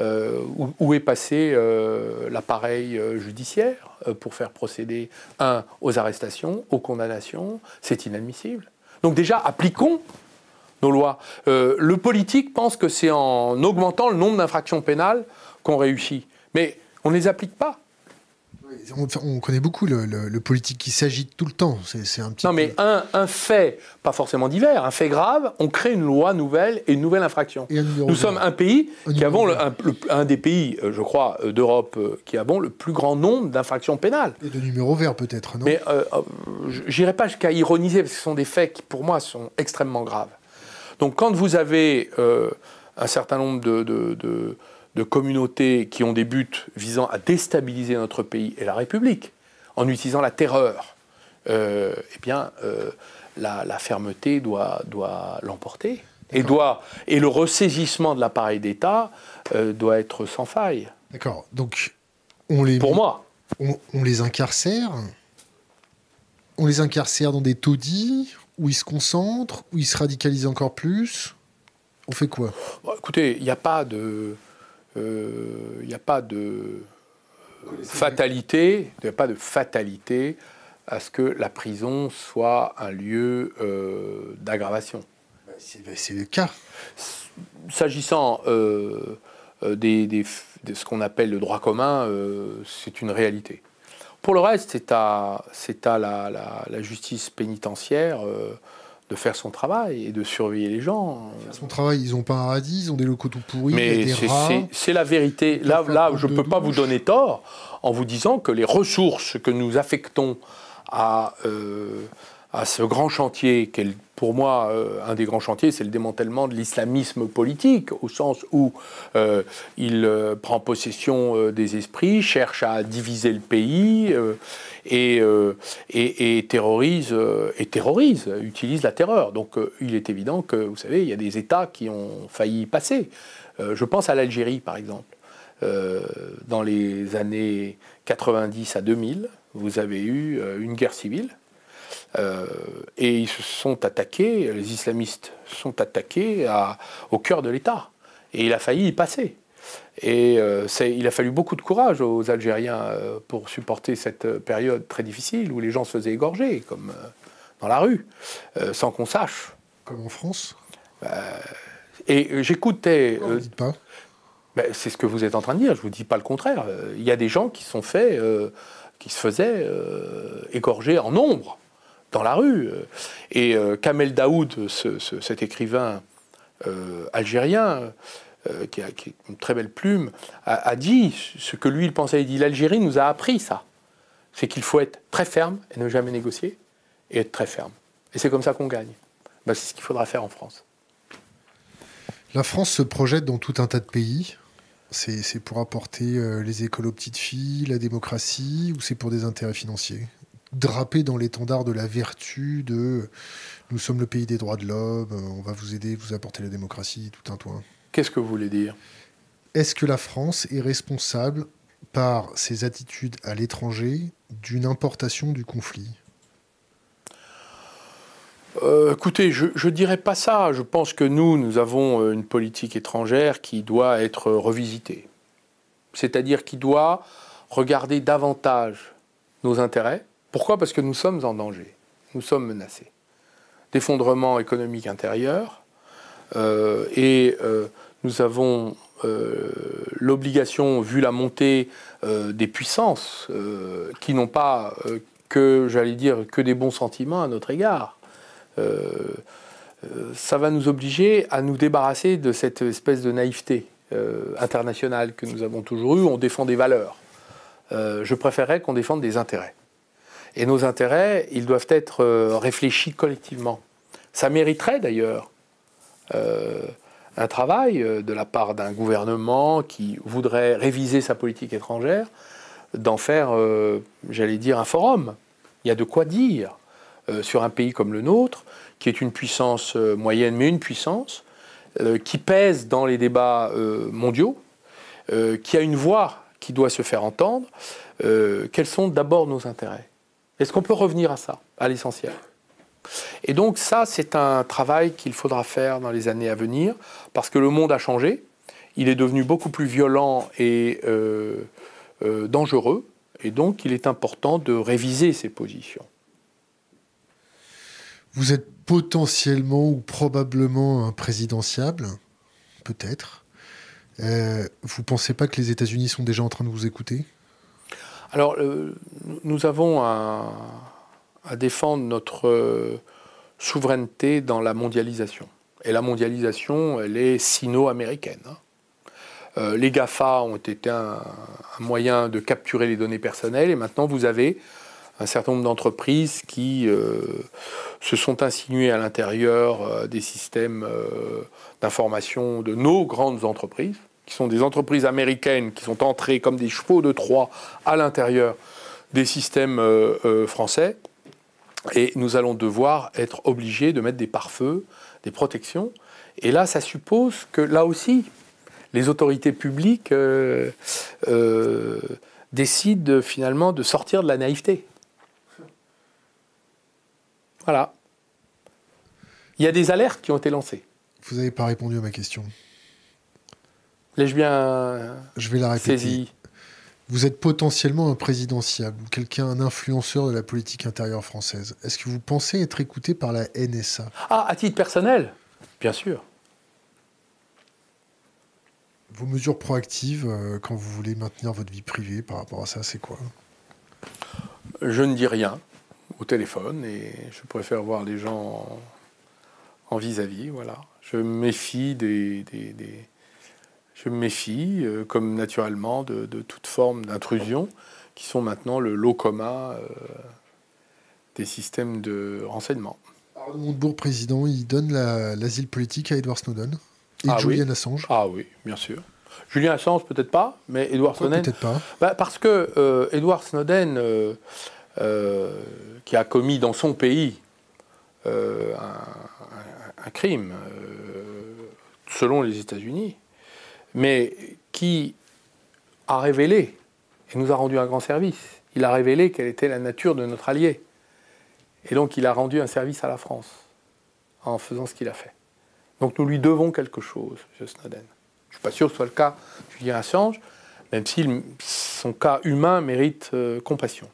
Où, où, est passé l'appareil judiciaire pour faire procéder, un, aux arrestations, aux condamnations C'est inadmissible. Donc déjà, appliquons nos lois. Euh, le politique pense que c'est en augmentant le nombre d'infractions pénales qu'on réussit. Mais on ne les applique pas.
On, connaît beaucoup le, politique qui s'agite tout le temps. C'est un petit
non, mais un, fait, pas forcément divers, un fait grave, on crée une loi nouvelle et une nouvelle infraction. Nous sommes un pays qui avons un, des pays, euh, je crois, euh, d'Europe qui avons le plus grand nombre d'infractions pénales.
Et de numéros verts peut-être, non?
Mais euh, j'irai pas jusqu'à ironiser parce que ce sont des faits qui, pour moi, sont extrêmement graves. Donc quand vous avez euh, un certain nombre de, communautés qui ont des buts visant à déstabiliser notre pays et la République, en utilisant la terreur, euh, eh bien, euh, la, fermeté doit, l'emporter. Et, et le ressaisissement de l'appareil d'État doit être sans faille.
D'accord. Donc, on les.
Pour moi.
On, les incarcère? On les incarcère dans des taudis où il se concentre, où il se radicalise encore plus? On fait quoi?
Écoutez, il n'y a pas de, euh, il a pas de fatalité, il n'y a pas de fatalité à ce que la prison soit un lieu euh, d'aggravation.
Bah, bah, c'est le cas.
S'agissant euh, des, de ce qu'on appelle le droit commun, c'est une réalité. Pour le reste, c'est à, à la, la, justice pénitentiaire euh, de faire son travail et de surveiller les gens.
Son travail, ils n'ont pas un radis, ils ont des locaux tout pourris,
Mais c'est la vérité. Là, là je ne peux pas vous donner tort en vous disant que les ressources que nous affectons à, euh, à ce grand chantier qu'est pour moi, euh, un des grands chantiers, c'est le démantèlement de l'islamisme politique, au sens où euh, il euh, prend possession des esprits, cherche à diviser le pays et, terrorise, et terrorise, utilise la terreur. Donc il est évident que, vous savez, il y a des États qui ont failli passer. je pense à l'Algérie, par exemple. dans les années 90 à 2000, vous avez eu une guerre civile euh, et ils se sont attaqués, les islamistes sont attaqués au cœur de l'État. Et il a failli y passer. Et euh, il a fallu beaucoup de courage aux Algériens euh, pour supporter cette période très difficile où les gens se faisaient égorger, comme dans la rue, sans qu'on sache.
Comme en France?
Et j'écoutais.
Ne dites pas?
Ben, c'est ce que vous êtes en train de dire, je ne vous dis pas le contraire. Il y a des gens qui sont faits, qui se faisaient égorger en nombre dans la rue. Et euh, Kamel Daoud, cet écrivain euh, algérien, euh, qui, a, une très belle plume, a, dit ce que lui il pensait. Il dit l'Algérie nous a appris ça. C'est qu'il faut être très ferme et ne jamais négocier, et être très ferme. Et c'est comme ça qu'on gagne. Ben, c'est ce qu'il faudra faire en France.
La France se projette dans tout un tas de pays. C'est pour apporter les écoles aux petites filles, la démocratie, ou c'est pour des intérêts financiers? Drapé dans l'étendard de la vertu, de nous sommes le pays des droits de l'homme, on va vous aider, vous apporter la démocratie, tout un toit.
Qu'est-ce que vous voulez dire?
Est-ce que la France est responsable par ses attitudes à l'étranger d'une importation du conflit?
Euh, écoutez, je ne dirais pas ça. Je pense que nous, nous avons euh, une politique étrangère qui doit être revisitée. C'est-à-dire qui doit regarder davantage nos intérêts, pourquoi? Parce que nous sommes en danger, nous sommes menacés. D'effondrement économique intérieur, euh, et euh, nous avons euh, l'obligation, vu la montée des puissances, qui n'ont pas que, j'allais dire, que des bons sentiments à notre égard, ça va nous obliger à nous débarrasser de cette espèce de naïveté internationale que nous avons toujours eue, on défend des valeurs. je préférerais qu'on défende des intérêts. Et nos intérêts, ils doivent être réfléchis collectivement. Ça mériterait d'ailleurs un travail de la part d'un gouvernement qui voudrait réviser sa politique étrangère, d'en faire, j'allais dire, un forum. Il y a de quoi dire sur un pays comme le nôtre, qui est une puissance euh, moyenne, mais une puissance, euh, qui pèse dans les débats euh, mondiaux, qui a une voix qui doit se faire entendre, quels sont d'abord nos intérêts? Est-ce qu'on peut revenir à ça, à l'essentiel? Et donc ça, c'est un travail qu'il faudra faire dans les années à venir, parce que le monde a changé, il est devenu beaucoup plus violent et dangereux, et donc il est important de réviser ses positions.
Vous êtes potentiellement ou probablement un présidentiable, peut-être. Euh, vous ne pensez pas que les États-Unis sont déjà en train de vous écouter?
Alors, euh, nous avons à, défendre notre euh, souveraineté dans la mondialisation. Et la mondialisation, elle est sino-américaine. Hein. les GAFA ont été un, moyen de capturer les données personnelles, et maintenant vous avez un certain nombre d'entreprises qui euh, se sont insinuées à l'intérieur euh, des systèmes euh, d'information de nos grandes entreprises, qui sont des entreprises américaines qui sont entrées comme des chevaux de Troie à l'intérieur des systèmes français. Et nous allons devoir être obligés de mettre des pare-feux, des protections. Et là, ça suppose que là aussi, les autorités publiques décident finalement de sortir de la naïveté. Voilà. Il y a des alertes qui ont été lancées.
Vous n'avez pas répondu à ma question.
L'ai-je bien
Je vais la répéter. Vous êtes potentiellement un présidentiable ou quelqu'un, un influenceur de la politique intérieure française. Est-ce que vous pensez être écouté par la NSA
Ah, à titre personnel Bien sûr.
Vos mesures proactives, euh, quand vous voulez maintenir votre vie privée par rapport à ça, c'est quoi?
Je ne dis rien au téléphone et je préfère voir les gens en vis-à-vis. voilà. Je me méfie des, je me méfie, euh, comme naturellement, de, toute forme d'intrusion qui sont maintenant le lot commun euh, des systèmes de renseignement.
Arnaud Montebourg, président, il donne l'asile politique à Edward Snowden et ah Julian Assange.
Ah oui, bien sûr. Julien Assange, peut-être pas, mais Edward Snowden.
Peut-être pas.
Bah, parce que euh, Edward Snowden. Euh, qui a commis dans son pays un, crime, selon les États-Unis, mais qui a révélé, et nous a rendu un grand service, il a révélé quelle était la nature de notre allié. Et donc il a rendu un service à la France en faisant ce qu'il a fait. Donc nous lui devons quelque chose, M. Snowden. Je ne suis pas sûr que ce soit le cas de Julien Assange, même si son cas humain mérite compassion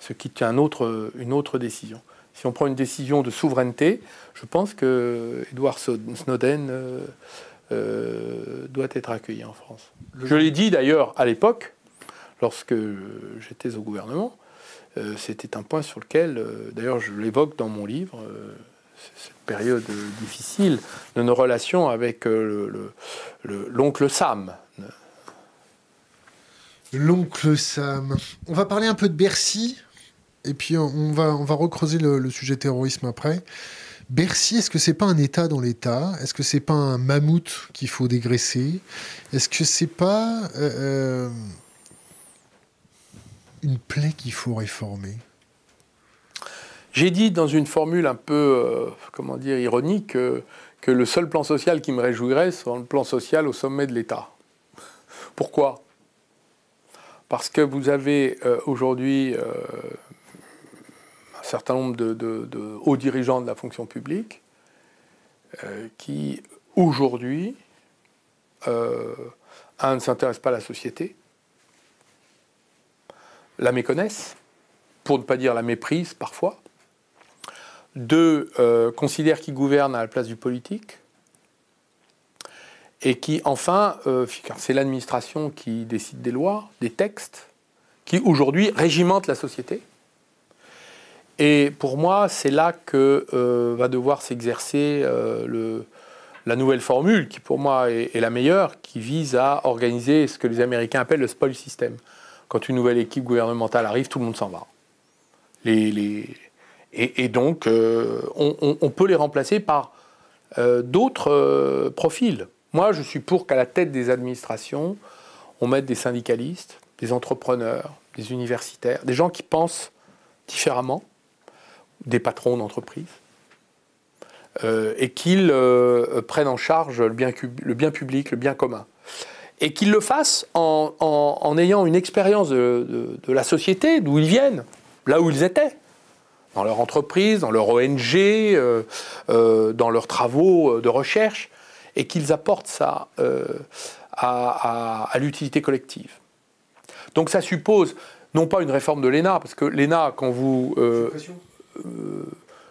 ce qui tient une autre décision. Si on prend une décision de souveraineté, je pense que Edward Snowden euh, euh, doit être accueilli en France. Je l'ai dit d'ailleurs à l'époque, lorsque j'étais au gouvernement, euh, c'était un point sur lequel, d'ailleurs je l'évoque dans mon livre, cette période difficile de nos relations avec l'oncle Sam,
L'oncle Sam. On va parler un peu de Bercy. Et puis on va, on va recreuser le, sujet terrorisme après. Bercy, est-ce que c'est pas un État dans l'État? Est-ce que c'est pas un mammouth qu'il faut dégraisser? Est-ce que c'est pas euh, euh, une plaie qu'il faut réformer?
J'ai dit dans une formule un peu, euh, comment dire, ironique, que le seul plan social qui me réjouirait serait le plan social au sommet de l'État. Pourquoi? Parce que vous avez aujourd'hui certain nombre de, hauts dirigeants de la fonction publique euh, qui, aujourd'hui, euh, un, ne s'intéressent pas à la société, la méconnaissent, pour ne pas dire la méprise parfois, deux, euh, considèrent qu'ils gouvernent à la place du politique, et qui, enfin, c'est l'administration qui décide des lois, des textes, qui aujourd'hui régimentent la société, et pour moi, c'est là que euh, va devoir s'exercer euh, la nouvelle formule, qui pour moi est, la meilleure, qui vise à organiser ce que les Américains appellent le spoil system. Quand une nouvelle équipe gouvernementale arrive, tout le monde s'en va. et, donc, euh, on, peut les remplacer par d'autres profils. Moi, je suis pour qu'à la tête des administrations, on mette des syndicalistes, des entrepreneurs, des universitaires, des gens qui pensent différemment, des patrons d'entreprise, euh, et qu'ils euh, prennent en charge le bien, le bien, public, le bien commun. Et qu'ils le fassent en, ayant une expérience de, la société, d'où ils viennent, là où ils étaient, dans leur entreprise, dans leur ONG, euh, dans leurs travaux de recherche, et qu'ils apportent ça à l'utilité collective. Donc ça suppose non pas une réforme de l'ENA, parce que l'ENA, quand vous...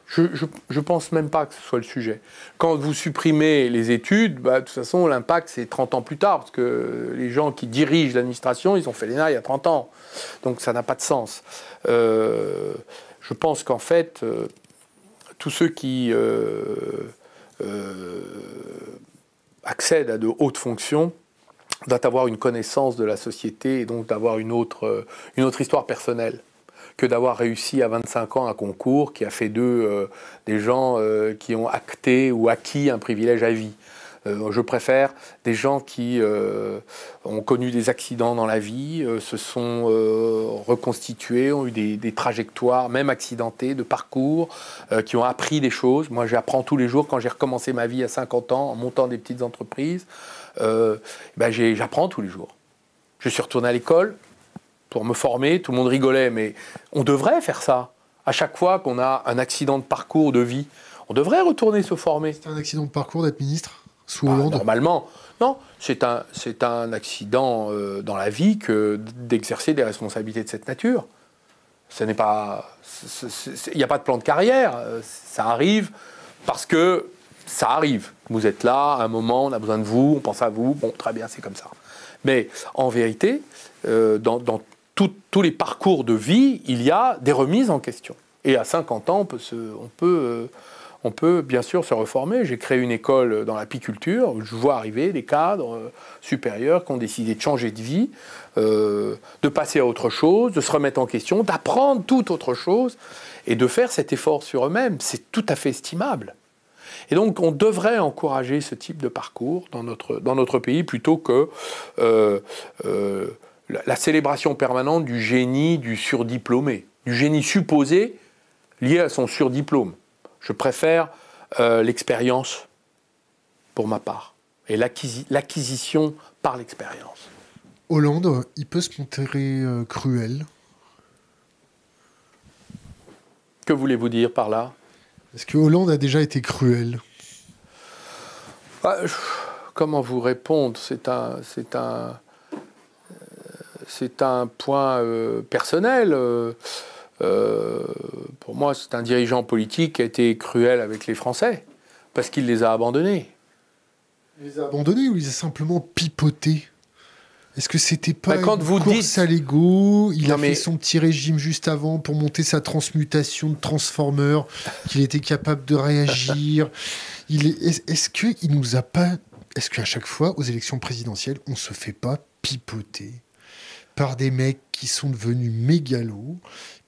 Je ne pense même pas que ce soit le sujet. Quand vous supprimez les études, bah, de toute façon, l'impact, c'est 30 ans plus tard, parce que les gens qui dirigent l'administration, ils ont fait l'ENA il y a 30 ans. Donc ça n'a pas de sens. Euh, je pense qu'en fait, euh, tous ceux qui euh, accèdent à de hautes fonctions doivent avoir une connaissance de la société et donc d'avoir une autre, une autre histoire personnelle que d'avoir réussi à 25 ans un concours qui a fait d'eux euh, des gens euh, qui ont acté ou acquis un privilège à vie. Euh, je préfère des gens qui ont connu des accidents dans la vie, se sont reconstitués, ont eu des, trajectoires, même accidentées, de parcours, qui ont appris des choses. Moi, j'apprends tous les jours quand j'ai recommencé ma vie à 50 ans en montant des petites entreprises. Ben, j'apprends tous les jours. Je suis retourné à l'école, pour me former, tout le monde rigolait, mais on devrait faire ça. À chaque fois qu'on a un accident de parcours de vie, on devrait retourner se former.
C'est un accident de parcours d'être ministre? Sous
bah,
Hollande?
Normalement, non. C'est un, c'est un accident euh, dans la vie que d'exercer des responsabilités de cette nature. Ce n'est pas, il n'y a pas de plan de carrière. Euh, ça arrive parce que ça arrive. Vous êtes là, à un moment, on a besoin de vous, on pense à vous. Bon, très bien, c'est comme ça. Mais en vérité, euh, dans, dans tous les parcours de vie, il y a des remises en question. Et à 50 ans, on peut, on peut, euh, on peut bien sûr se reformer. J'ai créé une école dans l'apiculture. Je vois arriver des cadres euh, supérieurs qui ont décidé de changer de vie, euh, de passer à autre chose, de se remettre en question, d'apprendre toute autre chose et de faire cet effort sur eux-mêmes. C'est tout à fait estimable. Et donc, on devrait encourager ce type de parcours dans notre, dans notre pays plutôt que la, célébration permanente du génie du surdiplômé, du génie supposé lié à son surdiplôme. Je préfère euh, l'expérience pour ma part et l'acquisition par l'expérience.
Hollande, il peut se montrer euh, cruel?
Que voulez-vous dire par là?
Est-ce que Hollande a déjà été cruel?
Ah, Comment vous répondre? C'est un, c'est un, c'est un point euh, personnel. Euh, euh, pour moi, c'est un dirigeant politique qui a été cruel avec les Français, parce qu'il les a abandonnés.
Il les a abandonnés ou il les a simplement pipotés? Est-ce que c'était pas
bah, quand
une
vous
course
dites...
à l'ego? Il a fait son petit régime juste avant pour monter sa transmutation de transformer, qu'il était capable de réagir. Il est... Est-ce qu'il nous a pas Est-ce qu'à chaque fois aux élections présidentielles, on se fait pas pipoter? Par des mecs qui sont devenus mégalos,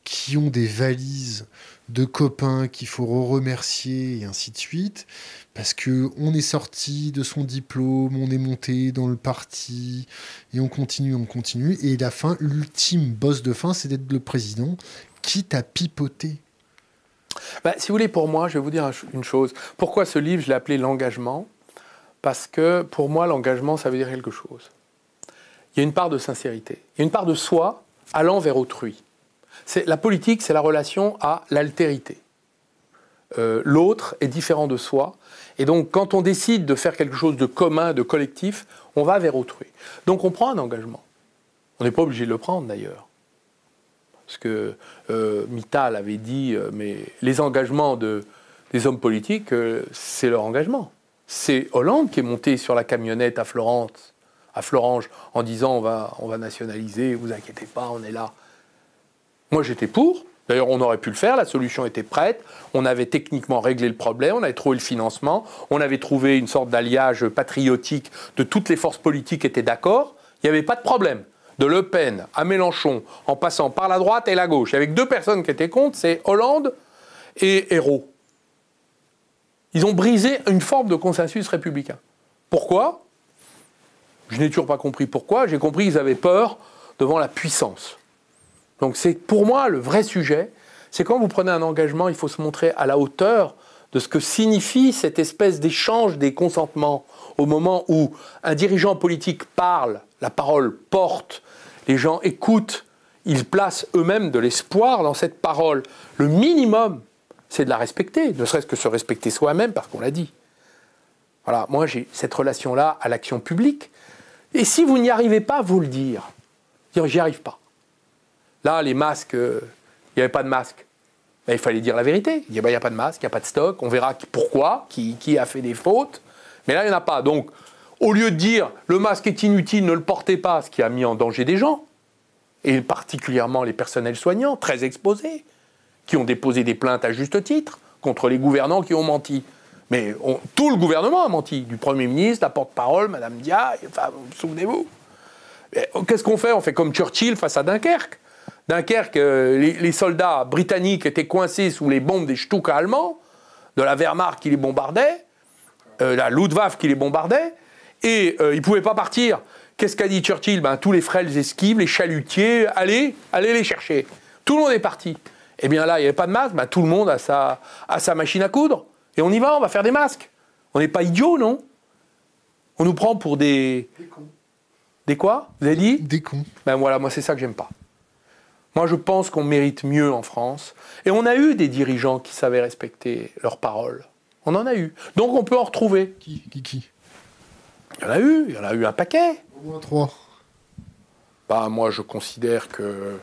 qui ont des valises de copains qu'il faut remercier et ainsi de suite, parce que on est sorti de son diplôme, on est monté dans le parti et on continue, on continue, et la fin, l'ultime boss de fin, c'est d'être le président, quitte à pipoter.
Bah, si vous voulez, pour moi, je vais vous dire une chose. Pourquoi ce livre, je l'ai appelé L'engagement? Parce que pour moi, l'engagement, ça veut dire quelque chose il y a une part de sincérité. Il y a une part de soi allant vers autrui. La politique, c'est la relation à l'altérité. Euh, l'autre est différent de soi. Et donc, quand on décide de faire quelque chose de commun, de collectif, on va vers autrui. Donc, on prend un engagement. On n'est pas obligé de le prendre, d'ailleurs. Parce que euh, Mittal avait dit, euh, mais les engagements de, des hommes politiques, c'est leur engagement. C'est Hollande qui est monté sur la camionnette à Florence à Florange en disant on va, on va nationaliser, vous inquiétez pas, on est là. Moi j'étais pour, D'ailleurs, on aurait pu le faire, la solution était prête, on avait techniquement réglé le problème, on avait trouvé le financement, on avait trouvé une sorte d'alliage patriotique de toutes les forces politiques étaient d'accord, il n'y avait pas de problème. De Le Pen à Mélenchon, en passant par la droite et la gauche, avec deux personnes qui étaient contre, c'est Hollande et Hérault. Ils ont brisé une forme de consensus républicain. Pourquoi? Je n'ai toujours pas compris pourquoi. J'ai compris qu'ils avaient peur devant la puissance. Donc c'est pour moi le vrai sujet, c'est quand vous prenez un engagement, il faut se montrer à la hauteur de ce que signifie cette espèce d'échange des consentements au moment où un dirigeant politique parle, la parole porte, les gens écoutent, ils placent eux-mêmes de l'espoir dans cette parole. Le minimum, c'est de la respecter, ne serait-ce que se respecter soi-même parce qu'on l'a dit. Voilà, moi j'ai cette relation-là à l'action publique. Et si vous n'y arrivez pas, vous le dire. J'y arrive pas. Là, les masques, euh, il n'y avait pas de masque. Il fallait dire la vérité. Il n'y a, pas de masque, il n'y a pas de stock. On verra pourquoi, qui, a fait des fautes. Mais là, il n'y en a pas. Donc, au lieu de dire le masque est inutile, ne le portez pas, ce qui a mis en danger des gens, et particulièrement les personnels soignants, très exposés, qui ont déposé des plaintes à juste titre contre les gouvernants qui ont menti. Mais tout le gouvernement a menti, du Premier ministre, la porte-parole, Madame Dia, enfin, souvenez-vous? Qu'est-ce qu'on fait? On fait comme Churchill face à Dunkerque. Dunkerque, euh, les, soldats britanniques étaient coincés sous les bombes des Stuka allemands, de la Wehrmacht qui les bombardait, euh, la Luftwaffe qui les bombardait, et euh, ils ne pouvaient pas partir. Qu'est-ce qu'a dit Churchill? Ben, Tous les frêles esquives, les chalutiers, allez, allez les chercher. Tout le monde est parti. Eh bien là, il n'y avait pas de masque, ben, tout le monde a a sa machine à coudre. Et on y va, on va faire des masques. On n'est pas idiots, non? On nous prend pour des... Des cons. Des quoi? Vous avez dit?
Des cons.
Ben voilà, moi c'est ça que j'aime pas. Moi, je pense qu'on mérite mieux en France. Et on a eu des dirigeants qui savaient respecter leurs paroles. On en a eu. Donc on peut en retrouver.
Qui Qui, qui?
Il y en a eu. Il y en a eu un paquet.
Au moins trois.
Bah, moi, je considère que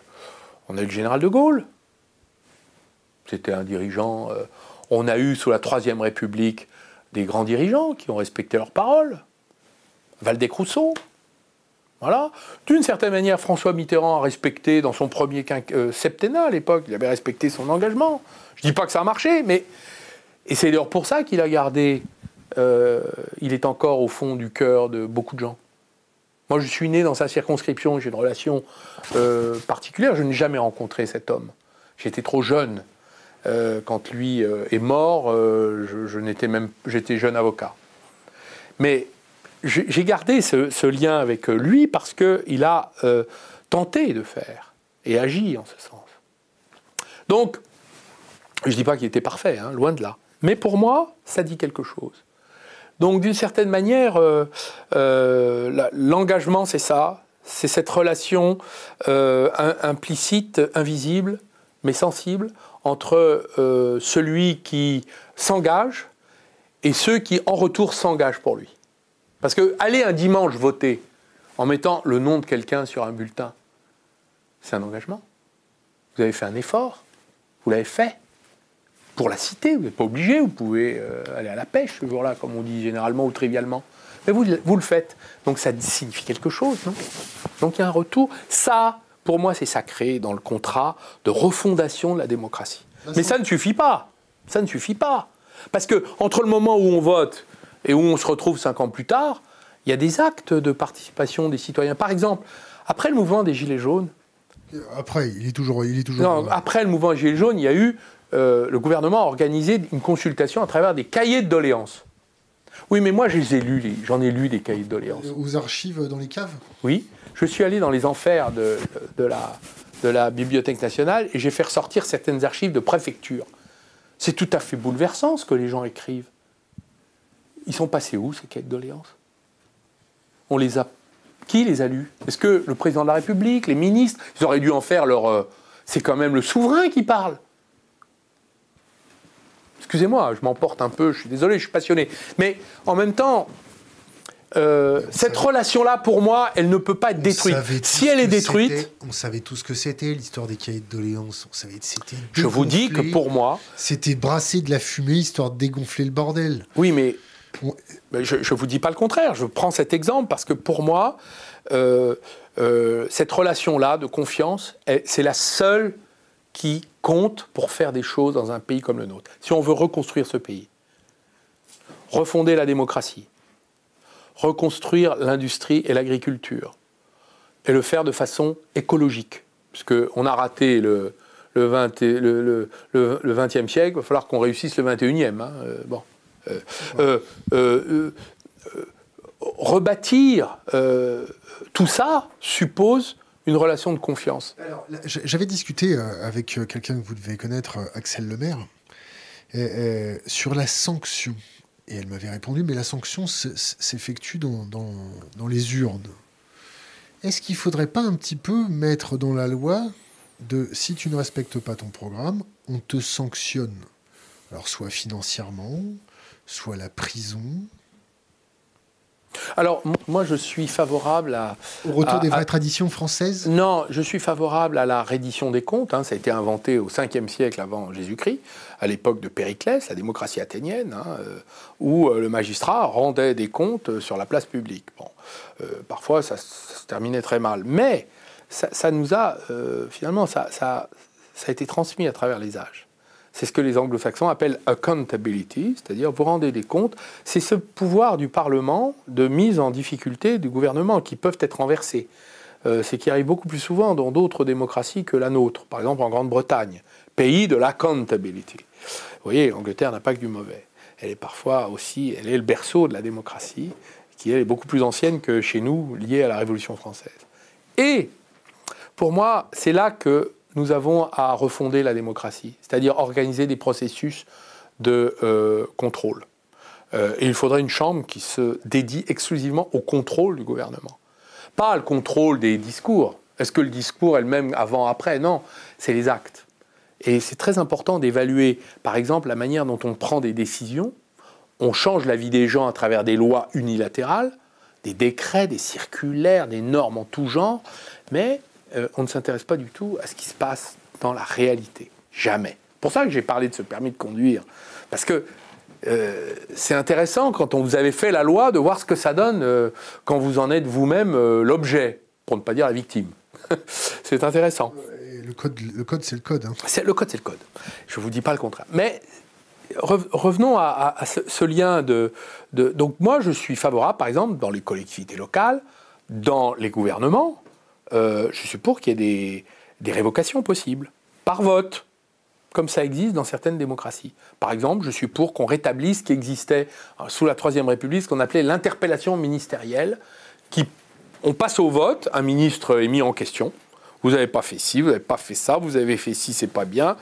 on a eu le général de Gaulle. C'était un dirigeant. Euh, on a eu sous la Troisième République des grands dirigeants qui ont respecté leurs paroles. Valdec-Rousseau. Voilà. D'une certaine manière, François Mitterrand a respecté dans son premier euh, septennat à l'époque, il avait respecté son engagement. Je ne dis pas que ça a marché, mais. Et c'est d'ailleurs pour ça qu'il a gardé. Euh, il est encore au fond du cœur de beaucoup de gens. Moi, je suis né dans sa circonscription, j'ai une relation euh, particulière. Je n'ai jamais rencontré cet homme. J'étais trop jeune. Quand lui est mort, je, je n'étais même. J'étais jeune avocat. Mais j'ai gardé ce, lien avec lui parce qu'il a euh, tenté de faire et agi en ce sens. Donc, je ne dis pas qu'il était parfait, hein, loin de là. Mais pour moi, ça dit quelque chose. Donc, d'une certaine manière, euh, euh, l'engagement, c'est ça. C'est cette relation implicite, invisible, mais sensible, entre celui qui s'engage et ceux qui, en retour, s'engagent pour lui. Parce que aller un dimanche voter en mettant le nom de quelqu'un sur un bulletin, c'est un engagement. Vous avez fait un effort, vous l'avez fait. Pour la cité, vous n'êtes pas obligé, vous pouvez euh, aller à la pêche ce jour-là, comme on dit généralement ou trivialement. Mais vous, vous le faites. Donc ça signifie quelque chose, non? Donc il y a un retour. Ça, pour moi, c'est sacré dans le contrat de refondation de la démocratie. Mais ça ne suffit pas. Ça ne suffit pas. Parce que entre le moment où on vote et où on se retrouve cinq ans plus tard, il y a des actes de participation des citoyens. Par exemple, après le mouvement des Gilets jaunes.
Après, il est toujours. Il est toujours
non, après le mouvement des Gilets jaunes, il y a eu. Euh, le gouvernement a organisé une consultation à travers des cahiers de doléances. Oui, mais moi, je les ai lus, j'en ai lu des cahiers de doléances.
Aux archives dans les caves
Oui. Je suis allé dans les enfers de, de, la, de la Bibliothèque nationale et j'ai fait ressortir certaines archives de préfecture. C'est tout à fait bouleversant ce que les gens écrivent. Ils sont passés où, ces quêtes de doléances? On les a. Qui les a lus? Est-ce que le président de la République, les ministres, ils auraient dû en faire leur. Euh, c'est quand même le souverain qui parle. Excusez-moi, je m'emporte un peu, je suis désolé, je suis passionné. Mais en même temps, euh, cette relation-là, pour moi, elle ne peut pas être détruite. Si elle est détruite.
On savait tout ce que c'était, l'histoire des cahiers de doléances. On savait c'était.
Je vous dis que pour moi.
C'était brasser de la fumée histoire de dégonfler le bordel.
Oui, mais je ne vous dis pas le contraire, je prends cet exemple parce que pour moi, euh, euh, cette relation-là de confiance, c'est la seule qui compte pour faire des choses dans un pays comme le nôtre. Si on veut reconstruire ce pays, refonder la démocratie, reconstruire l'industrie et l'agriculture, et le faire de façon écologique, puisqu'on a raté le, le, 20, le, le, le 20e siècle, il va falloir qu'on réussisse le 21e. Hein, euh, bon. Euh, euh, rebâtir tout ça suppose une relation de confiance.
J'avais discuté avec quelqu'un que vous devez connaître, Axel Lemaire, sur la sanction. Et elle m'avait répondu, mais la sanction s'effectue dans, dans, dans, les urnes. Est-ce qu'il ne faudrait pas un petit peu mettre dans la loi de si tu ne respectes pas ton programme, on te sanctionne. Alors soit financièrement, soit la prison.
Alors moi je suis favorable à...
Au retour des vraies traditions françaises?
Non, je suis favorable à la reddition des comptes. Hein. Ça a été inventé au 5e siècle avant Jésus-Christ, à l'époque de Périclès, la démocratie athénienne, hein, euh, où euh, le magistrat rendait des comptes sur la place publique. Bon, euh, parfois ça, ça, se terminait très mal. Mais ça, nous a, euh, finalement, ça, ça, a été transmis à travers les âges. C'est ce que les anglo-saxons appellent accountability, c'est-à-dire vous rendez des comptes. C'est ce pouvoir du Parlement de mise en difficulté du gouvernement qui peuvent être renversés. Euh, c'est qui arrive beaucoup plus souvent dans d'autres démocraties que la nôtre, par exemple en Grande-Bretagne, pays de l'accountability. Vous voyez, l'Angleterre n'a pas que du mauvais. Elle est parfois aussi, elle est le berceau de la démocratie, qui est beaucoup plus ancienne que chez nous, liée à la Révolution française. Et pour moi, c'est là que nous avons à refonder la démocratie, c'est-à-dire organiser des processus de euh, contrôle. Euh, et il faudrait une chambre qui se dédie exclusivement au contrôle du gouvernement. Pas le contrôle des discours. Est-ce que le discours est le même avant, après? Non, c'est les actes. Et c'est très important d'évaluer, par exemple, la manière dont on prend des décisions. On change la vie des gens à travers des lois unilatérales, des décrets, des circulaires, des normes en tout genre, mais euh, on ne s'intéresse pas du tout à ce qui se passe dans la réalité. Jamais. Pour ça que j'ai parlé de ce permis de conduire. Parce que euh, c'est intéressant quand on vous avait fait la loi de voir ce que ça donne euh, quand vous en êtes vous-même l'objet, pour ne pas dire la victime. c'est intéressant.
Le code, le code c'est le code. Hein.
le code, c'est le code. Je ne vous dis pas le contraire. Mais revenons à, ce, lien de, de, Donc moi, je suis favorable, par exemple, dans les collectivités locales, dans les gouvernements, euh, je suis pour qu'il y ait des, révocations possibles, par vote, comme ça existe dans certaines démocraties. Par exemple, je suis pour qu'on rétablisse ce qui existait euh, sous la Troisième République, ce qu'on appelait l'interpellation ministérielle, qui on passe au vote, un ministre est mis en question. Vous n'avez pas fait ci, vous n'avez pas fait ça, vous avez fait ci, c'est pas bien.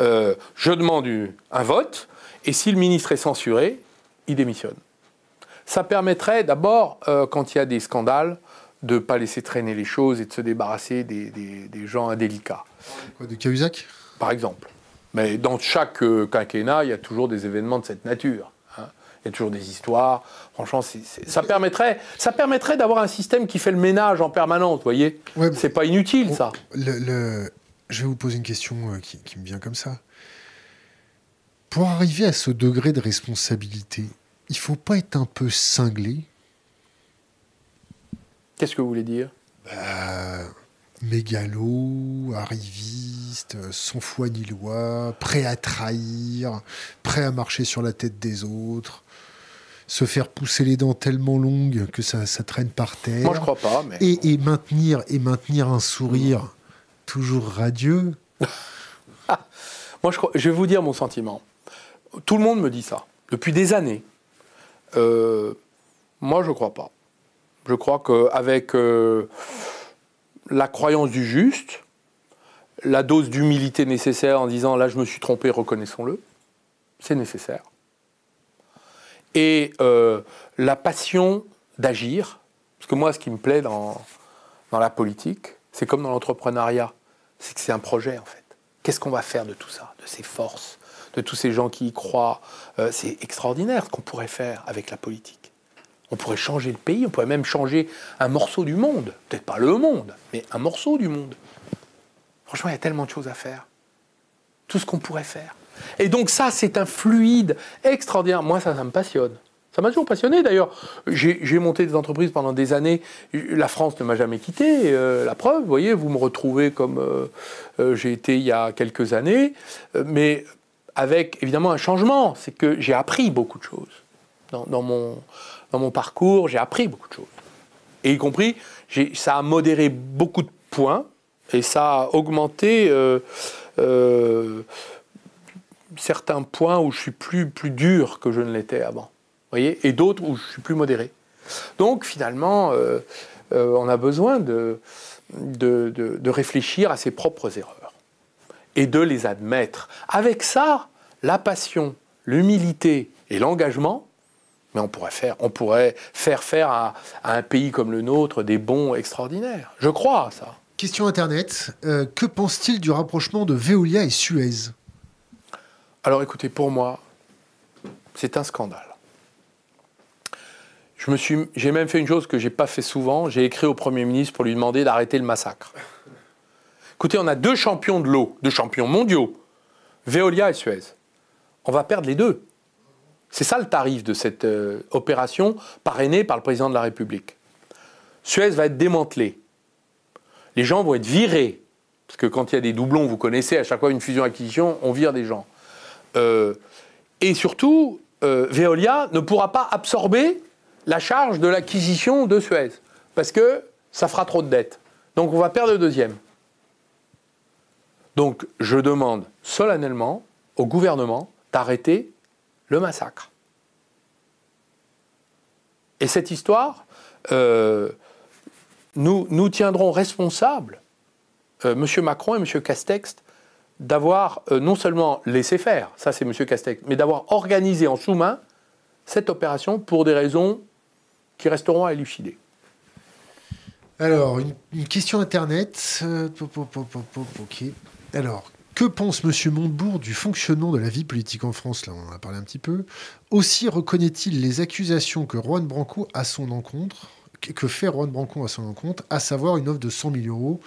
Euh, je demande un vote, et si le ministre est censuré, il démissionne. Ça permettrait d'abord, quand il y a des scandales, de ne pas laisser traîner les choses et de se débarrasser des, gens indélicats.
Quoi, de Cahuzac?
Par exemple. Mais dans chaque euh, quinquennat, il y a toujours des événements de cette nature. Hein. Il y a toujours des histoires. Franchement, ça permettrait, ça permettrait d'avoir un système qui fait le ménage en permanence, vous voyez C'est pas inutile, ça.
Le, Je vais vous poser une question euh, qui, qui me vient comme ça. Pour arriver à ce degré de responsabilité, il faut pas être un peu cinglé
Qu'est-ce que vous voulez dire?
Bah, Mégalo, arriviste, sans foi ni loi, prêt à trahir, prêt à marcher sur la tête des autres, se faire pousser les dents tellement longues que ça, traîne par terre.
Moi, je crois pas. Mais...
Et, maintenir, et maintenir un sourire toujours radieux.
Moi, je, je, vais vous dire mon sentiment. Tout le monde me dit ça, depuis des années. Euh, moi, je ne crois pas. Je crois qu'avec euh, la croyance du juste, la dose d'humilité nécessaire en disant là je me suis trompé, reconnaissons-le, c'est nécessaire. Et euh, la passion d'agir, parce que moi ce qui me plaît dans, la politique, c'est comme dans l'entrepreneuriat, c'est que c'est un projet en fait. Qu'est-ce qu'on va faire de tout ça, de ces forces, de tous ces gens qui y croient? Euh, C'est extraordinaire ce qu'on pourrait faire avec la politique. On pourrait changer le pays, on pourrait même changer un morceau du monde. Peut-être pas le monde, mais un morceau du monde. Franchement, il y a tellement de choses à faire. Tout ce qu'on pourrait faire. Et donc ça, c'est un fluide extraordinaire. Moi, ça, ça me passionne. Ça m'a toujours passionné d'ailleurs. J'ai monté des entreprises pendant des années. La France ne m'a jamais quitté. Euh, la preuve, vous voyez, vous me retrouvez comme euh, euh, j'ai été il y a quelques années. mais avec évidemment un changement. C'est que j'ai appris beaucoup de choses. Dans, mon, dans mon parcours, j'ai appris beaucoup de choses. Et y compris, ça a modéré beaucoup de points et ça a augmenté certains points où je suis plus, plus dur que je ne l'étais avant. Voyez? Et d'autres où je suis plus modéré. Donc finalement, euh, euh, on a besoin de, de, de, réfléchir à ses propres erreurs et de les admettre. Avec ça, la passion, l'humilité et l'engagement, mais on pourrait faire, on pourrait faire faire à, un pays comme le nôtre des bons extraordinaires. Je crois à ça.
Question Internet. Euh, que pense-t-il du rapprochement de Veolia et Suez?
Alors écoutez, pour moi, c'est un scandale. Je me suis, j'ai même fait une chose que j'ai pas fait souvent. J'ai écrit au Premier ministre pour lui demander d'arrêter le massacre. Écoutez, on a deux champions de l'eau, deux champions mondiaux, Veolia et Suez. On va perdre les deux. C'est ça le tarif de cette euh, opération parrainée par le président de la République. Suez va être démantelé. Les gens vont être virés. Parce que quand il y a des doublons, vous connaissez, à chaque fois une fusion-acquisition, on vire des gens. Euh, et surtout, euh, Veolia ne pourra pas absorber la charge de l'acquisition de Suez, parce que ça fera trop de dettes. Donc on va perdre le deuxième. Donc je demande solennellement au gouvernement d'arrêter le massacre. Et cette histoire, euh, nous, tiendrons responsables, M. Macron et M. Castex, d'avoir euh, non seulement laissé faire, ça c'est M. Castex, mais d'avoir organisé en sous-main cette opération pour des raisons qui resteront à élucider.
Alors, une, question Internet. Euh. Alors, que pense M. Montebourg du fonctionnement de la vie politique en France? Là, on en a parlé un petit peu. Aussi reconnaît-il les accusations que Juan Branco a son encontre que fait Juan Branco à son encontre, à savoir une offre de 100 000 euros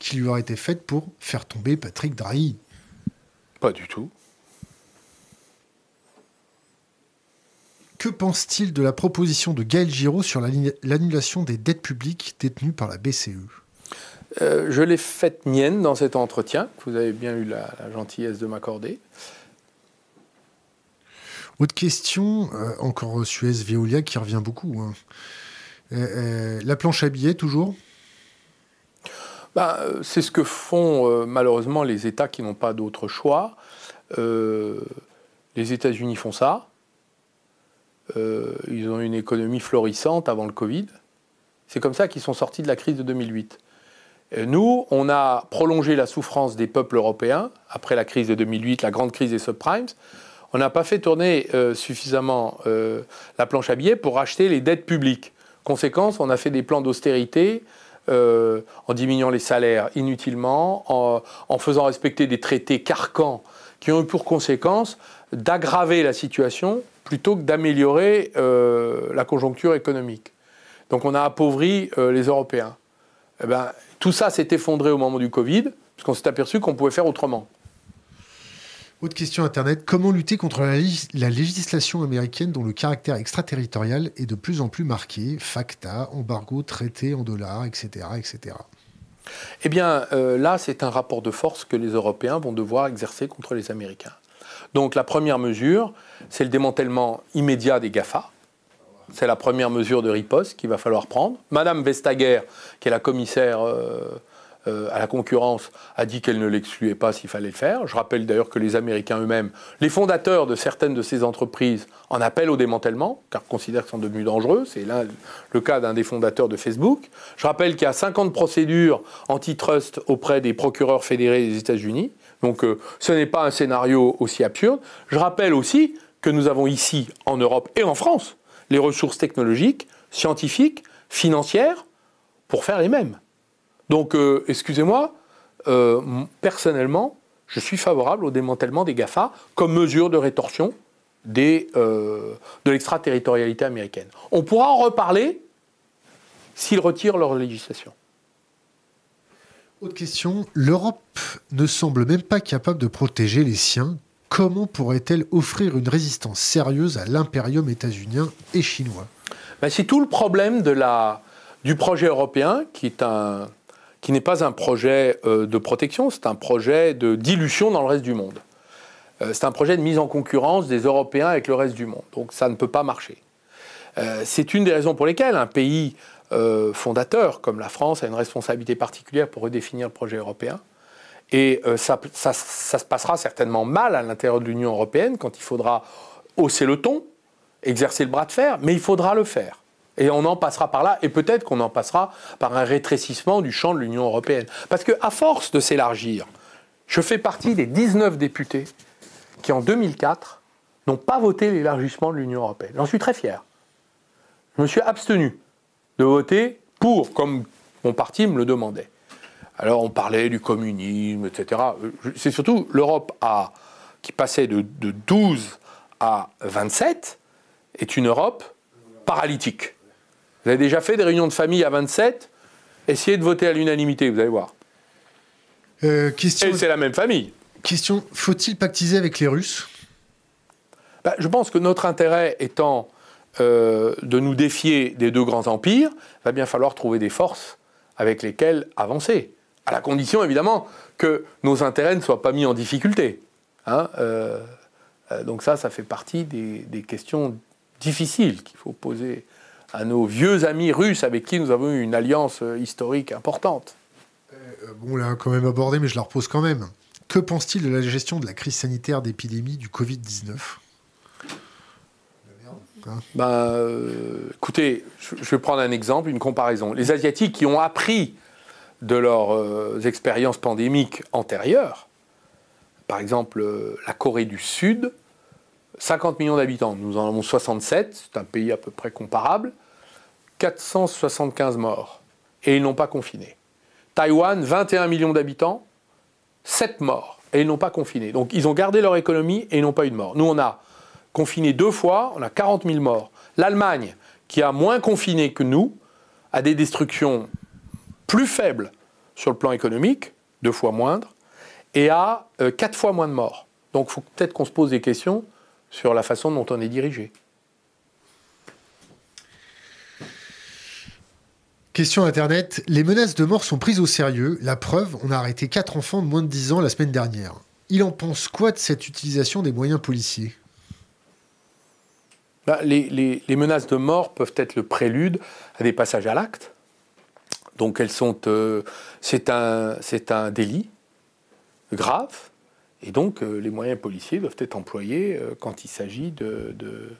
qui lui aurait été faite pour faire tomber Patrick Drahi.
Pas du tout.
Que pense-t-il de la proposition de Gaël Giraud sur l'annulation des dettes publiques détenues par la BCE
euh, Je l'ai faite mienne dans cet entretien, que vous avez bien eu la, gentillesse de m'accorder.
Autre question, euh, encore Suez Veolia qui revient beaucoup. Hein. Euh, la planche à billets, toujours?
Ben, C'est ce que font malheureusement les États qui n'ont pas d'autre choix. Les États-Unis font ça. ils ont une économie florissante avant le Covid. C'est comme ça qu'ils sont sortis de la crise de 2008. Nous, on a prolongé la souffrance des peuples européens après la crise de 2008, la grande crise des subprimes. On n'a pas fait tourner suffisamment la planche à billets pour acheter les dettes publiques. Conséquence, on a fait des plans d'austérité euh, en diminuant les salaires inutilement, en, faisant respecter des traités carcans qui ont eu pour conséquence d'aggraver la situation plutôt que d'améliorer euh, la conjoncture économique. Donc on a appauvri euh, les Européens. Eh ben, tout ça s'est effondré au moment du Covid, parce qu'on s'est aperçu qu'on pouvait faire autrement.
Autre question Internet. Comment lutter contre la, législation américaine dont le caractère extraterritorial est de plus en plus marqué? FACTA, embargo, traité en dollars, etc. etc.
Eh bien, euh, là, c'est un rapport de force que les Européens vont devoir exercer contre les Américains. Donc, la première mesure, c'est le démantèlement immédiat des GAFA. C'est la première mesure de riposte qu'il va falloir prendre. Madame Vestager, qui est la commissaire. Euh, euh, à la concurrence a dit qu'elle ne l'excluait pas s'il fallait le faire. Je rappelle d'ailleurs que les Américains eux-mêmes, les fondateurs de certaines de ces entreprises, en appellent au démantèlement, car considèrent qu'elles sont devenues dangereux. C'est le cas d'un des fondateurs de Facebook. Je rappelle qu'il y a 50 procédures antitrust auprès des procureurs fédérés des États-Unis. Donc euh, ce n'est pas un scénario aussi absurde. Je rappelle aussi que nous avons ici, en Europe et en France, les ressources technologiques, scientifiques, financières, pour faire les mêmes. Donc, euh, excusez-moi, euh, personnellement, je suis favorable au démantèlement des GAFA comme mesure de rétorsion euh, de l'extraterritorialité américaine. On pourra en reparler s'ils retirent leur législation.
Autre question, l'Europe ne semble même pas capable de protéger les siens. Comment pourrait-elle offrir une résistance sérieuse à l'impérium états-unien et chinois?
Ben, C'est tout le problème du projet européen qui n'est pas un projet euh, de protection, c'est un projet de dilution dans le reste du monde. Euh, c'est un projet de mise en concurrence des Européens avec le reste du monde. Donc ça ne peut pas marcher. Euh, c'est une des raisons pour lesquelles un pays fondateur comme la France a une responsabilité particulière pour redéfinir le projet européen. Et ça, ça, se passera certainement mal à l'intérieur de l'Union européenne quand il faudra hausser le ton, exercer le bras de fer, mais il faudra le faire. Et on en passera par là, et peut-être qu'on en passera par un rétrécissement du champ de l'Union européenne. Parce qu'à force de s'élargir, je fais partie des 19 députés qui, en 2004, n'ont pas voté l'élargissement de l'Union européenne. J'en suis très fier. Je me suis abstenu de voter pour, comme mon parti me le demandait. Alors on parlait du communisme, etc. C'est surtout l'Europe qui passait de, de 12 à 27 est une Europe paralytique. Vous avez déjà fait des réunions de famille à 27 Essayez de voter à l'unanimité, vous allez voir. Euh, question... Et c'est la même famille.
Question, faut-il pactiser avec les Russes?
Bah, Je pense que notre intérêt étant euh, de nous défier des deux grands empires, il va bien falloir trouver des forces avec lesquelles avancer. À la condition, évidemment, que nos intérêts ne soient pas mis en difficulté. Hein, euh, donc ça, ça fait partie des, des questions difficiles qu'il faut poser à nos vieux amis russes avec qui nous avons eu une alliance euh, historique importante.
Euh, bon, on l'a quand même abordé, mais je la repose quand même. Que pense-t-il de la gestion de la crise sanitaire d'épidémie du Covid-19
hein? Ben, euh, écoutez, je, vais prendre un exemple, une comparaison. Les Asiatiques qui ont appris de leurs expériences pandémiques antérieures, par exemple la Corée du Sud, 50 millions d'habitants, nous en avons 67, c'est un pays à peu près comparable. 475 morts. Et ils n'ont pas confiné. Taïwan, 21 millions d'habitants, 7 morts. Et ils n'ont pas confiné. Donc ils ont gardé leur économie et ils n'ont pas eu de morts. Nous, on a confiné deux fois, on a 40 000 morts. L'Allemagne, qui a moins confiné que nous, a des destructions plus faibles sur le plan économique, deux fois moindres, et a euh, quatre fois moins de morts. Donc il faut peut-être qu'on se pose des questions sur la façon dont on est dirigé.
Question Internet. Les menaces de mort sont prises au sérieux. La preuve, on a arrêté quatre enfants de moins de 10 ans la semaine dernière. Il en pense quoi de cette utilisation des moyens policiers?
Bah, les, menaces de mort peuvent être le prélude à des passages à l'acte. Donc elles sont, euh, c'est un, un, délit grave, et donc euh, les moyens policiers doivent être employés euh, quand il s'agit de, de,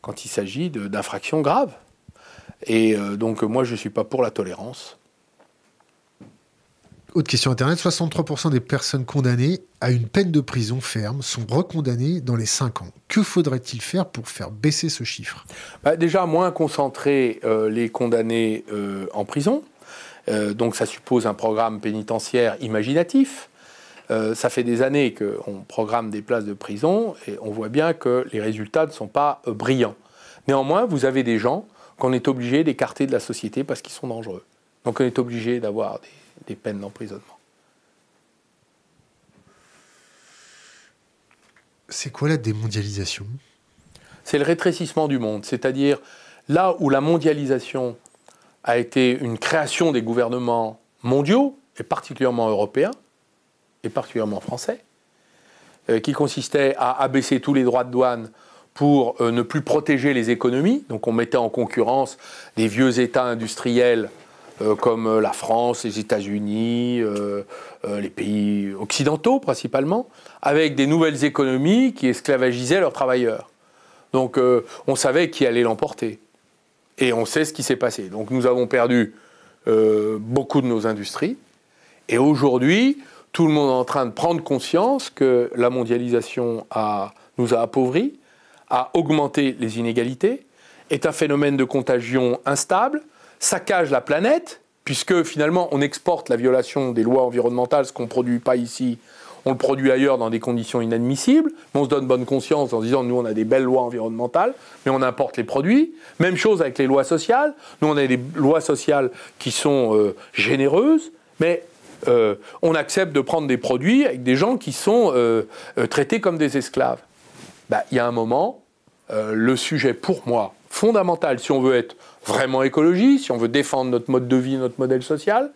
quand il s'agit d'infractions graves. Et donc moi, je ne suis pas pour la tolérance.
Autre question Internet, 63% des personnes condamnées à une peine de prison ferme sont recondamnées dans les 5 ans. Que faudrait-il faire pour faire baisser ce chiffre?
Bah, Déjà, moins concentrer euh, les condamnés euh, en prison. Donc ça suppose un programme pénitentiaire imaginatif. ça fait des années qu'on programme des places de prison et on voit bien que les résultats ne sont pas brillants. Néanmoins, vous avez des gens qu'on est obligé d'écarter de la société parce qu'ils sont dangereux. Donc on est obligé d'avoir des, peines d'emprisonnement.
C'est quoi la démondialisation?
C'est le rétrécissement du monde, c'est-à-dire là où la mondialisation a été une création des gouvernements mondiaux, et particulièrement européens, et particulièrement français, euh, qui consistait à abaisser tous les droits de douane pour euh, ne plus protéger les économies. Donc on mettait en concurrence des vieux États industriels euh, comme la France, les États-Unis, les pays occidentaux principalement, avec des nouvelles économies qui esclavagisaient leurs travailleurs. Donc on savait qui allait l'emporter. Et on sait ce qui s'est passé. Donc nous avons perdu beaucoup de nos industries. Et aujourd'hui, tout le monde est en train de prendre conscience que la mondialisation a, nous a appauvris, à augmenter les inégalités, est un phénomène de contagion instable, saccage la planète, puisque finalement on exporte la violation des lois environnementales, ce qu'on ne produit pas ici, on le produit ailleurs dans des conditions inadmissibles, on se donne bonne conscience en disant nous on a des belles lois environnementales, mais on importe les produits. Même chose avec les lois sociales, nous on a des lois sociales qui sont euh, généreuses, mais on accepte de prendre des produits avec des gens qui sont traités comme des esclaves. Bah, il y a un moment, le sujet pour moi fondamental, si on veut être vraiment écologiste, si on veut défendre notre mode de vie, notre modèle social,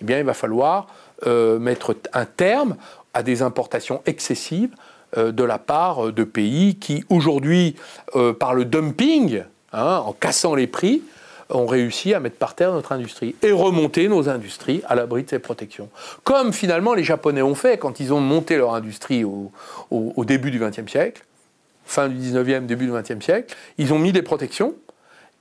eh bien, il va falloir mettre un terme à des importations excessives euh, de la part de pays qui, aujourd'hui, euh, par le dumping, hein, en cassant les prix, ont réussi à mettre par terre notre industrie et remonter nos industries à l'abri de ces protections. Comme finalement les Japonais ont fait quand ils ont monté leur industrie au, début du XXe siècle, fin du XIXe, début du XXe siècle, ils ont mis des protections,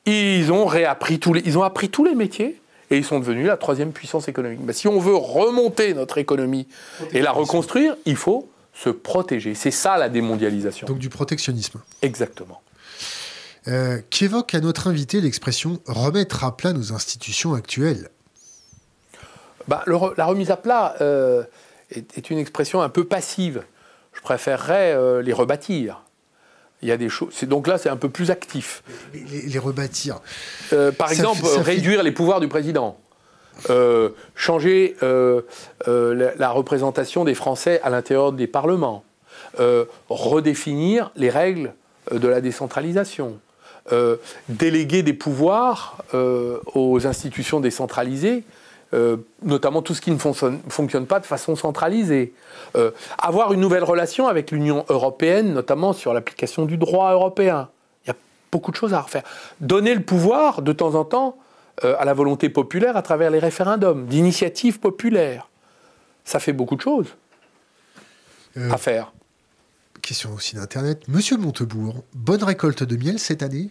ils ont réappris ils ont appris tous les métiers et ils sont devenus la troisième puissance économique. Mais si on veut remonter notre économie et la reconstruire, il faut se protéger. C'est ça la démondialisation.
Donc du protectionnisme.
Exactement.
Euh, Qu'évoque à notre invité l'expression remettre à plat nos institutions actuelles
bah, La remise à plat euh, est, une expression un peu passive. Je préférerais euh, les rebâtir. Il y a des choses. Donc là, c'est un peu plus actif.
Les, rebâtir.
Euh, par exemple, réduire les pouvoirs du président. Euh, changer euh, la, représentation des Français à l'intérieur des parlements, redéfinir les règles de la décentralisation, déléguer des pouvoirs aux institutions décentralisées, notamment tout ce qui ne fonctionne, fonctionne pas de façon centralisée, avoir une nouvelle relation avec l'Union européenne, notamment sur l'application du droit européen. Il y a beaucoup de choses à refaire. Donner le pouvoir, de temps en temps, euh, à la volonté populaire à travers les référendums, d'initiatives populaires. Ça fait beaucoup de choses euh, à faire.
Question aussi d'Internet. Monsieur Montebourg, bonne récolte de miel cette année?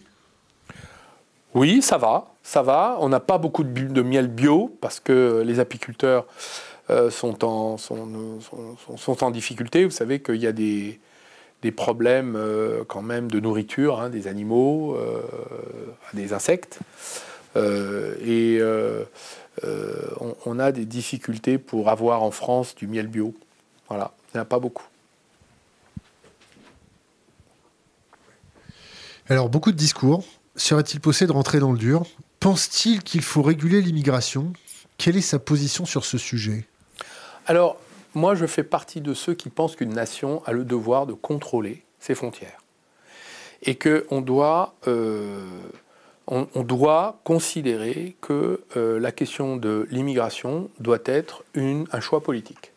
Oui, ça va, ça va. On n'a pas beaucoup de, miel bio parce que les apiculteurs euh, sont, en, difficulté. Vous savez qu'il y a des, problèmes quand même de nourriture, hein, des animaux, des insectes. Euh, et euh, euh, on, a des difficultés pour avoir en France du miel bio. Voilà, il n'y en a pas beaucoup.
Alors, beaucoup de discours. Serait-il possible de rentrer dans le dur? Pense-t-il qu'il faut réguler l'immigration? Quelle est sa position sur ce sujet?
Alors, moi, je fais partie de ceux qui pensent qu'une nation a le devoir de contrôler ses frontières. Et qu'on doit on, doit considérer que euh, la question de l'immigration doit être un choix politique.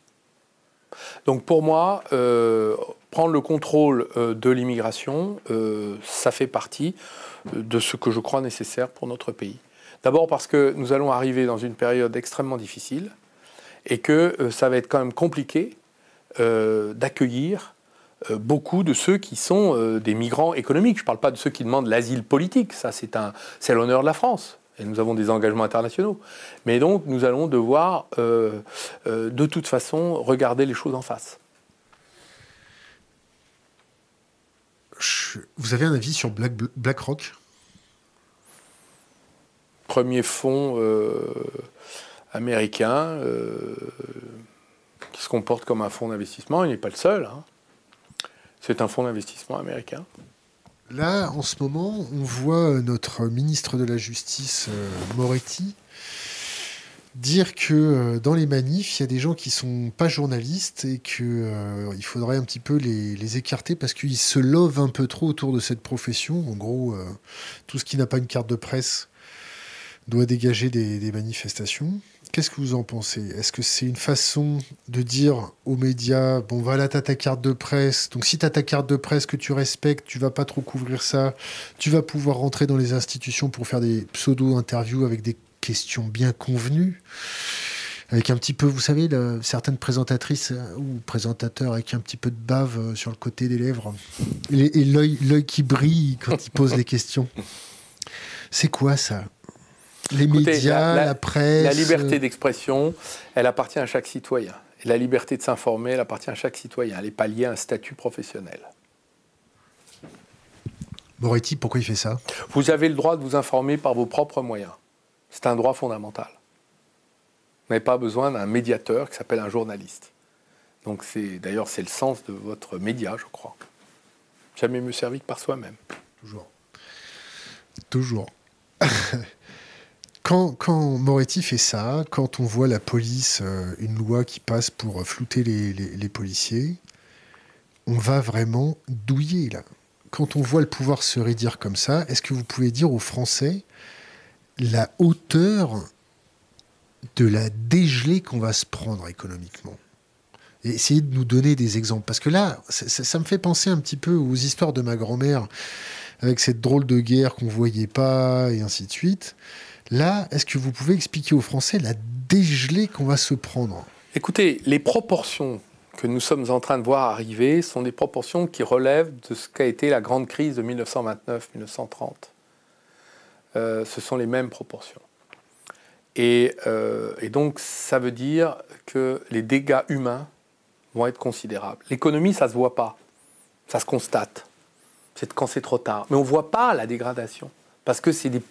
Donc pour moi, euh, prendre le contrôle euh, de l'immigration, ça fait partie de ce que je crois nécessaire pour notre pays. D'abord parce que nous allons arriver dans une période extrêmement difficile et que ça va être quand même compliqué d'accueillir euh, beaucoup de ceux qui sont euh, des migrants économiques. Je ne parle pas de ceux qui demandent l'asile politique, ça c'est l'honneur de la France. Et nous avons des engagements internationaux. Mais donc nous allons devoir euh, de toute façon regarder les choses en face.
Vous avez un avis sur Black, BlackRock?
Premier fonds américain qui se comporte comme un fonds d'investissement. Il n'est pas le seul. Hein. C'est un fonds d'investissement américain.
Là, en ce moment, on voit notre ministre de la Justice, euh, Moretti, dire que euh, dans les manifs, il y a des gens qui sont pas journalistes et qu'il euh, faudrait un petit peu les, écarter parce qu'ils se lovent un peu trop autour de cette profession. En gros, tout ce qui n'a pas une carte de presse doit dégager des manifestations. Qu'est-ce que vous en pensez? Est-ce que c'est une façon de dire aux médias, bon voilà, t'as ta carte de presse, donc si t'as ta carte de presse que tu respectes, tu vas pas trop couvrir ça, tu vas pouvoir rentrer dans les institutions pour faire des pseudo-interviews avec des questions bien convenues avec un petit peu, vous savez, certaines présentatrices euh, ou présentateurs avec un petit peu de bave euh, sur le côté des lèvres et, et l'œil qui brille quand ils posent les questions. C'est quoi ça? Les médias, la, presse.
La liberté d'expression, elle appartient à chaque citoyen. Et la liberté de s'informer, elle appartient à chaque citoyen. Elle n'est pas liée à un statut professionnel.
Moretti, pourquoi il fait ça?
Vous avez le droit de vous informer par vos propres moyens. C'est un droit fondamental. Vous n'avez pas besoin d'un médiateur qui s'appelle un journaliste. Donc c'est d'ailleurs c'est le sens de votre média, je crois. Jamais mieux servi que par soi-même.
Toujours. Toujours. quand, quand, Moretti fait ça, quand on voit la police, euh, une loi qui passe pour flouter les, les, policiers, on va vraiment douiller là. Quand on voit le pouvoir se rédire comme ça, est-ce que vous pouvez dire aux Français la hauteur de la dégelée qu'on va se prendre économiquement et essayer de nous donner des exemples. Parce que là, ça, me fait penser un petit peu aux histoires de ma grand-mère, avec cette drôle de guerre qu'on voyait pas, et ainsi de suite. Là, est-ce que vous pouvez expliquer aux Français la dégelée qu'on va se prendre?
Écoutez, les proportions que nous sommes en train de voir arriver sont des proportions qui relèvent de ce qu'a été la grande crise de 1929-1930. Euh, ce sont les mêmes proportions. Et, euh, et, donc, ça veut dire que les dégâts humains vont être considérables. L'économie, ça ne se voit pas, ça se constate. C'est quand c'est trop tard. Mais on ne voit pas la dégradation, parce que c'est des,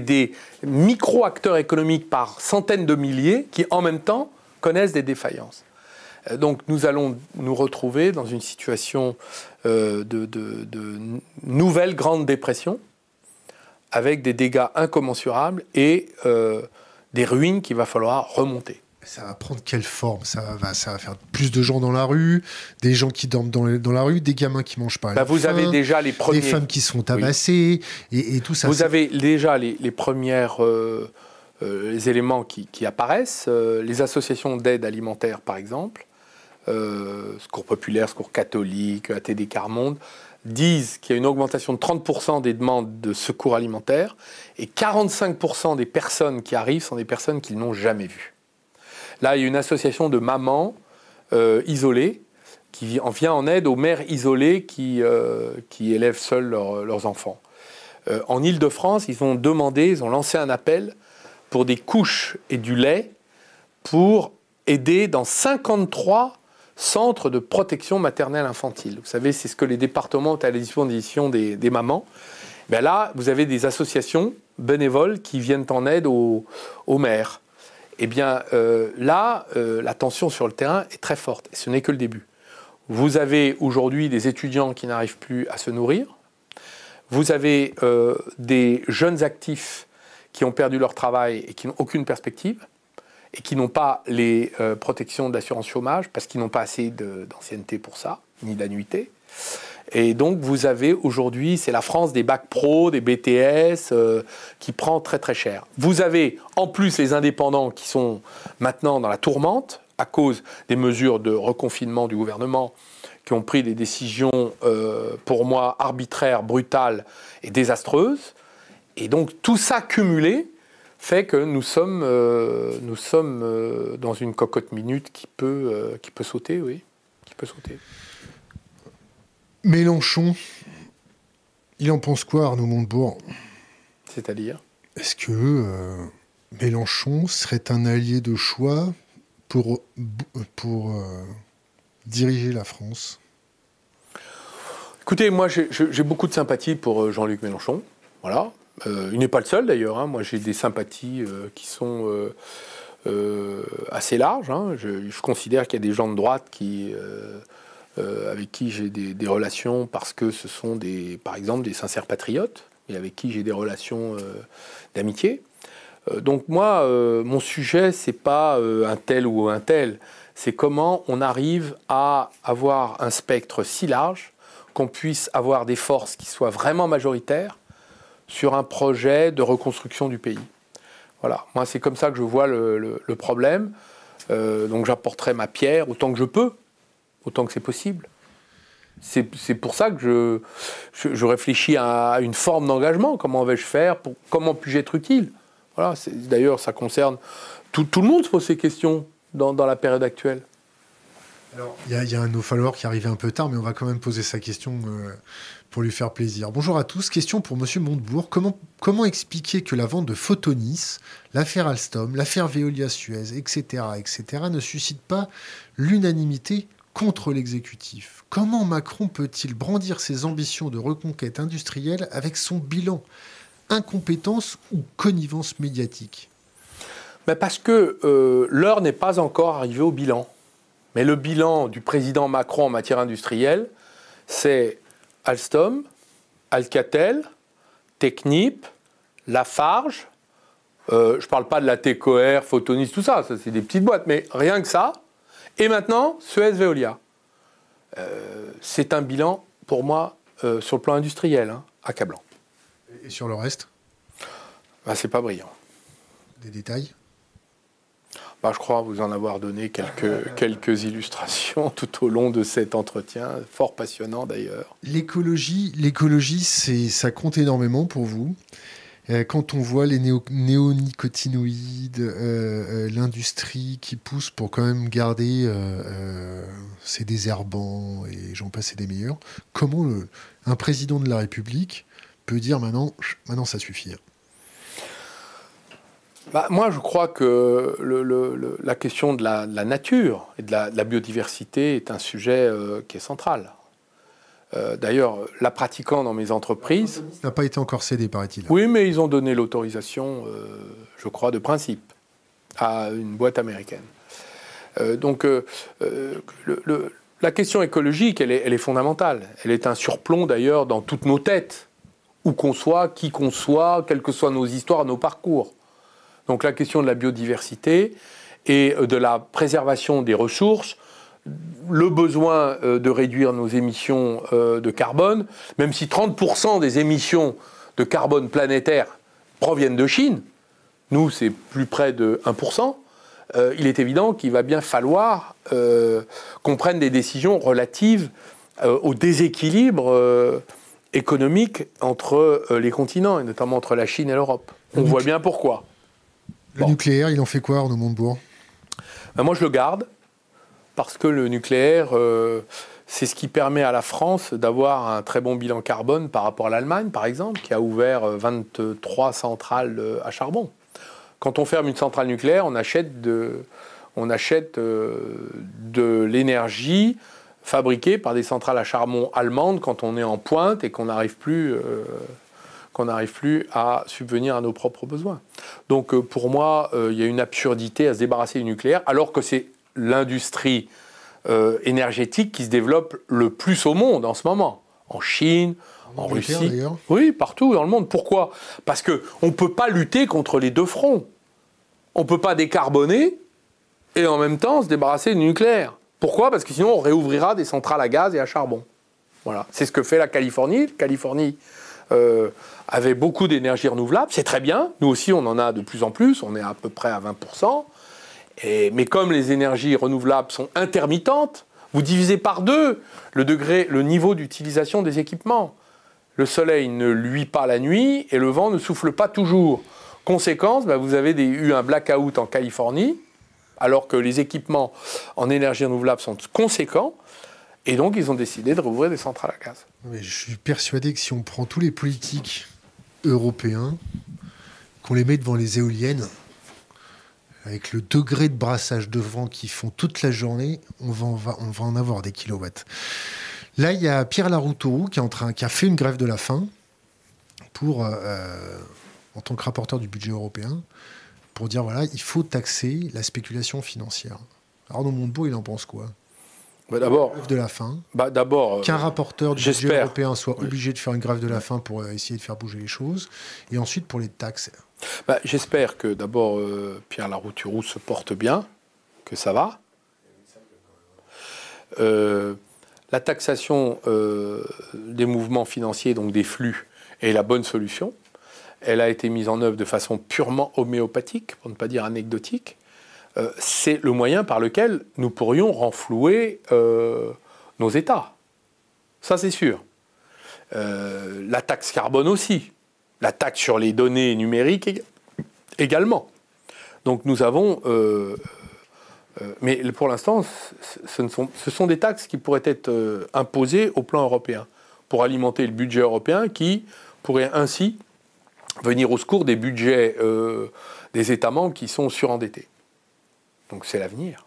des micro-acteurs économiques par centaines de milliers qui, en même temps, connaissent des défaillances. Euh, donc nous allons nous retrouver dans une situation de, nouvelle grande dépression, avec des dégâts incommensurables et euh, des ruines qu'il va falloir remonter.
Ça va prendre quelle forme? Ça va, ça va faire plus de gens dans la rue, des gens qui dorment dans, dans la rue, des gamins qui mangent pas.
Bah vous avez déjà les premiers.
Des femmes qui sont tabassées et, tout ça.
Vous avez déjà les, les premières euh, euh, les éléments qui, qui apparaissent. Euh, les associations d'aide alimentaire, par exemple, Secours populaire, Secours catholique, ATD Carmonde, disent qu'il y a une augmentation de 30% des demandes de secours alimentaire et 45% des personnes qui arrivent sont des personnes qu'ils n'ont jamais vues. Là, il y a une association de mamans euh, isolées qui en vient en aide aux mères isolées qui, euh, qui élèvent seules leurs enfants. Euh, en Ile-de-France, ils ont demandé, ils ont lancé un appel pour des couches et du lait pour aider dans 53 centres de protection maternelle infantile. Vous savez, c'est ce que les départements ont à la disposition des, mamans. Ben là, vous avez des associations bénévoles qui viennent en aide aux, aux mères. Eh bien, euh, là, euh, la tension sur le terrain est très forte. Et ce n'est que le début. Vous avez aujourd'hui des étudiants qui n'arrivent plus à se nourrir. Vous avez euh, des jeunes actifs qui ont perdu leur travail et qui n'ont aucune perspective et qui n'ont pas les protections d'assurance chômage parce qu'ils n'ont pas assez d'ancienneté pour ça, ni d'annuité. Et donc, vous avez aujourd'hui, c'est la France des bacs pro, des BTS, euh, qui prend très très cher. Vous avez en plus les indépendants qui sont maintenant dans la tourmente à cause des mesures de reconfinement du gouvernement qui ont pris des décisions, euh, pour moi, arbitraires, brutales et désastreuses. Et donc, tout ça cumulé fait que nous sommes, euh, nous sommes dans une cocotte minute qui peut, qui peut sauter, oui, qui peut sauter.
Mélenchon, il en pense quoi, Arnaud Montebourg?
C'est-à-dire?
Est-ce que euh, Mélenchon serait un allié de choix pour, pour euh, diriger la France?
Écoutez, moi j'ai beaucoup de sympathie pour euh, Jean-Luc Mélenchon. Voilà. Il n'est pas le seul d'ailleurs. Hein. Moi j'ai des sympathies qui sont assez larges. Hein. Je, considère qu'il y a des gens de droite euh, avec qui j'ai des, relations parce que ce sont des, par exemple des sincères patriotes et avec qui j'ai des relations euh, d'amitié. Euh, donc moi, mon sujet, c'est pas un tel ou un tel, c'est comment on arrive à avoir un spectre si large qu'on puisse avoir des forces qui soient vraiment majoritaires sur un projet de reconstruction du pays. Voilà, moi c'est comme ça que je vois le, problème. donc j'apporterai ma pierre autant que je peux, autant que c'est possible. C'est pour ça que je, réfléchis à une forme d'engagement. Comment vais-je faire Comment puis-je être utile? Voilà, D'ailleurs, ça concerne tout, le monde se pose ces questions dans, la période actuelle.
Alors, il y, a un no qui arrivait un peu tard, mais on va quand même poser sa question euh, pour lui faire plaisir. Bonjour à tous. Question pour Monsieur Montebourg. Comment, expliquer que la vente de Photonis, l'affaire Alstom, l'affaire Veolia-Suez, etc., etc., ne suscite pas l'unanimité contre l'exécutif? Comment Macron peut-il brandir ses ambitions de reconquête industrielle avec son bilan? Incompétence ou connivence médiatique?
Mais Parce que euh, l'heure n'est pas encore arrivée au bilan. Mais le bilan du président Macron en matière industrielle, c'est Alstom, Alcatel, Technip, Lafarge, je ne parle pas de la TCOR, Photonis, tout ça, ça c'est des petites boîtes, mais rien que ça. Et maintenant, Suez Veolia. c'est un bilan, pour moi, sur le plan industriel, hein, accablant.
Et sur le reste?
Bah, C'est pas brillant.
Des détails?
Bah, je crois vous en avoir donné quelques, quelques illustrations tout au long de cet entretien, fort passionnant d'ailleurs.
L'écologie, l'écologie ça compte énormément pour vous. Euh, quand on voit les néonicotinoïdes, euh, euh, l'industrie qui pousse pour quand même garder ces désherbants et j'en passe des meilleurs, comment un président de la République peut dire maintenant, maintenant ça suffit
bah, moi, je crois que la question de la, nature et de la, biodiversité est un sujet euh, qui est central. Euh, d'ailleurs, la pratiquant dans mes entreprises. Ça
n'a pas été encore cédé, paraît-il.
Oui, mais ils ont donné l'autorisation, euh, je crois, de principe à une boîte américaine. donc, la question écologique, elle est, elle est, fondamentale. Elle est un surplomb, d'ailleurs, dans toutes nos têtes, où qu'on soit, qui qu'on soit, quelles que soient nos histoires, nos parcours. Donc la question de la biodiversité et euh, de la préservation des ressources, le besoin euh, de réduire nos émissions euh, de carbone, même si 30% des émissions de carbone planétaire proviennent de Chine, nous c'est plus près de 1%, il est évident qu'il va bien falloir qu'on prenne des décisions relatives au déséquilibre économique entre les continents, et notamment entre la Chine et l'Europe. On voit bien pourquoi.
Le nucléaire, il en fait quoi, Arnaud Montebourg?
Ben Moi, je le garde, parce que le nucléaire, euh, c'est ce qui permet à la France d'avoir un très bon bilan carbone par rapport à l'Allemagne, par exemple, qui a ouvert 23 centrales euh, à charbon. Quand on ferme une centrale nucléaire, on achète de, on achète euh, de l'énergie fabriquée par des centrales à charbon allemandes quand on est en pointe et qu'on n'arrive plus qu'on n'arrive plus à subvenir à nos propres besoins. Donc euh, pour moi, euh, il y a une absurdité à se débarrasser du nucléaire, alors que c'est l'industrie euh, énergétique qui se développe le plus au monde en ce moment, en Chine, en, Russie. Oui, partout dans le monde. Pourquoi? Parce qu'on ne peut pas lutter contre les deux fronts. On ne peut pas décarboner et en même temps se débarrasser du nucléaire. Pourquoi? Parce que sinon on réouvrira des centrales à gaz et à charbon. Voilà, c'est ce que fait la Californie. Californie euh, avait beaucoup d'énergie renouvelable. C'est très bien. Nous aussi, on en a de plus en plus. On est à peu près à 20%. Et, mais comme les énergies renouvelables sont intermittentes, vous divisez par deux le degré, le niveau d'utilisation des équipements. Le soleil ne luit pas la nuit et le vent ne souffle pas toujours. Conséquence, bah, vous avez eu un blackout en Californie, alors que les équipements en énergie renouvelable sont conséquents. Et donc, ils ont décidé de rouvrir des centrales à gaz.
Je suis persuadé que si on prend tous les politiques européens, qu'on les met devant les éoliennes, avec le degré de brassage de vent qu'ils font toute la journée, on va, en avoir des kilowatts. Là, il y a Pierre Laroutourou qui a fait une grève de la faim pour, euh, euh, en tant que rapporteur du budget européen pour dire voilà, il faut taxer la spéculation financière. Arnaud Montebourg, il en pense quoi?
Bah d'abord,
de la faim.
Bah d'abord,
euh, qu'un rapporteur du budget européen soit obligé de faire une grève de la faim pour euh, essayer de faire bouger les choses, et ensuite pour les taxes.
Bah, j'espère que d'abord euh, Pierre Larouturou se porte bien, que ça va. la taxation des mouvements financiers, donc des flux, est la bonne solution. Elle a été mise en œuvre de façon purement homéopathique, pour ne pas dire anecdotique. Euh, c'est le moyen par lequel nous pourrions renflouer euh, nos États. Ça, c'est sûr. Euh, la taxe carbone aussi. La taxe sur les données numériques également. Donc nous avons... mais pour l'instant, ce, ce, sont des taxes qui pourraient être imposées au plan européen pour alimenter le budget européen qui pourrait ainsi venir au secours des budgets des États membres qui sont surendettés. Donc c'est l'avenir.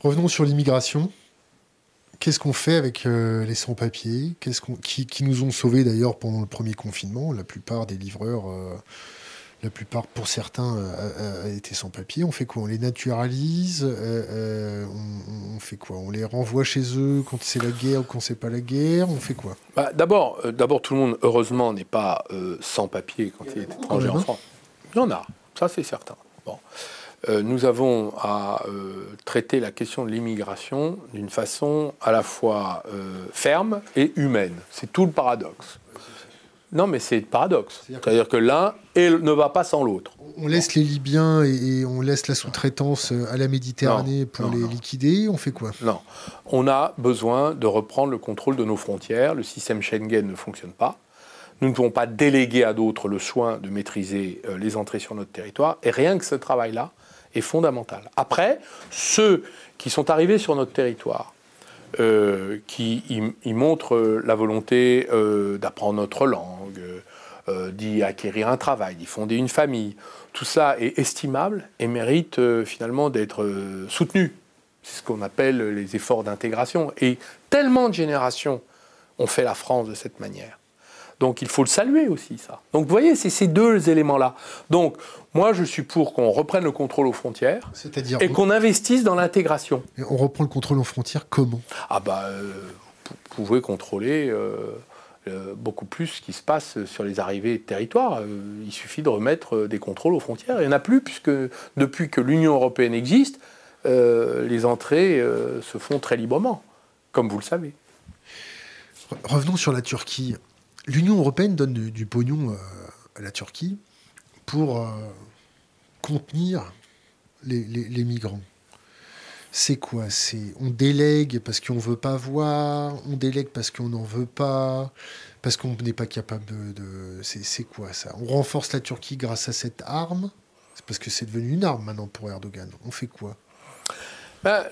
Revenons sur l'immigration. Qu'est-ce qu'on fait avec euh, les sans-papiers? Qui, nous ont sauvés d'ailleurs pendant le premier confinement? La plupart des livreurs, euh, la plupart pour certains, euh, a été sans-papiers. On fait quoi? On les naturalise on, fait quoi? On les renvoie chez eux quand c'est la guerre ou quand c'est pas la guerre? On fait quoi?
Bah, D'abord, d'abord, tout le monde, heureusement, n'est pas sans-papiers quand il est étranger en France. Il y en a, ça c'est certain. Bon. Euh, nous avons à euh, traiter la question de l'immigration d'une façon à la fois euh, ferme et humaine. C'est tout le paradoxe. Non, mais c'est le paradoxe. C'est-à-dire que l'un ne va pas sans l'autre.
On laisse les Libyens et, on laisse la sous-traitance à la Méditerranée pour les liquider. On fait quoi?
Non. On a besoin de reprendre le contrôle de nos frontières. Le système Schengen ne fonctionne pas. Nous ne pouvons pas déléguer à d'autres le soin de maîtriser les entrées sur notre territoire. Et rien que ce travail-là, est fondamentale. Après, ceux qui sont arrivés sur notre territoire, euh, qui y, montrent la volonté euh, d'apprendre notre langue, euh, d'y acquérir un travail, d'y fonder une famille, tout ça est estimable et mérite finalement d'être soutenu. C'est ce qu'on appelle les efforts d'intégration. Et tellement de générations ont fait la France de cette manière. Donc il faut le saluer aussi, ça. Donc vous voyez, c'est ces deux éléments-là. Donc moi, je suis pour qu'on reprenne le contrôle aux frontières et qu'on investisse dans l'intégration.
On reprend le contrôle aux frontières comment?
Ah bah, euh, vous pouvez contrôler euh, euh, beaucoup plus ce qui se passe sur les arrivées de territoire. il suffit de remettre des contrôles aux frontières. Il n'y en a plus, puisque depuis que l'Union européenne existe, les entrées se font très librement, comme vous le savez.
Revenons sur la Turquie l'Union européenne donne du, pognon euh, à la Turquie pour euh, contenir les, migrants. C'est quoi? C'est on délègue parce qu'on veut pas voir, on délègue parce qu'on n'en veut pas, parce qu'on n'est pas capable de. c'est quoi ça? On renforce la Turquie grâce à cette arme? C'est parce que c'est devenu une arme maintenant pour Erdogan. On fait quoi?
Ben,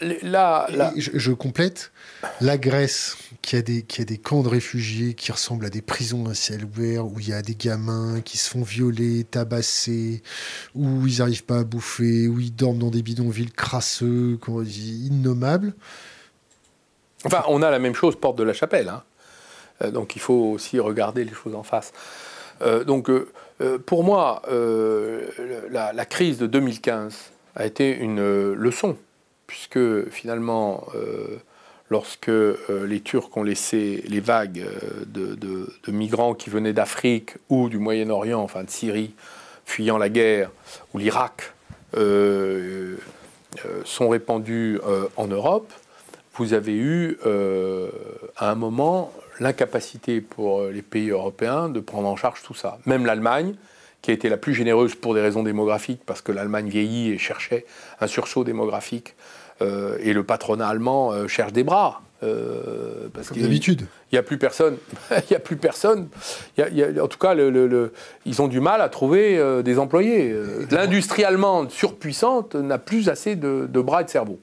je, complète. La Grèce, qui a, des, qui a des camps de réfugiés qui ressemblent à des prisons à ciel ouvert, où il y a des gamins qui se font violer, tabasser, où ils n'arrivent pas à bouffer, où ils dorment dans des bidonvilles crasseux, innommables.
Enfin, on a la même chose, porte de la chapelle. Hein. Euh, donc il faut aussi regarder les choses en face. Euh, donc euh, pour moi, la, la, crise de 2015 a été une leçon puisque finalement, euh, lorsque euh, les Turcs ont laissé les vagues euh, de, migrants qui venaient d'Afrique ou du Moyen-Orient, enfin de Syrie, fuyant la guerre, ou l'Irak, sont répandus en Europe, vous avez eu à un moment l'incapacité pour les pays européens de prendre en charge tout ça. Même l'Allemagne, qui a été la plus généreuse pour des raisons démographiques, parce que l'Allemagne vieillit et cherchait un sursaut démographique euh, et le patronat allemand euh, cherche des bras.
Euh, parce Comme d'habitude.
Il n'y a plus personne. Il n'y a plus personne. en tout cas, le, ils ont du mal à trouver des employés. L'industrie allemande surpuissante n'a plus assez de, bras et de cerveau.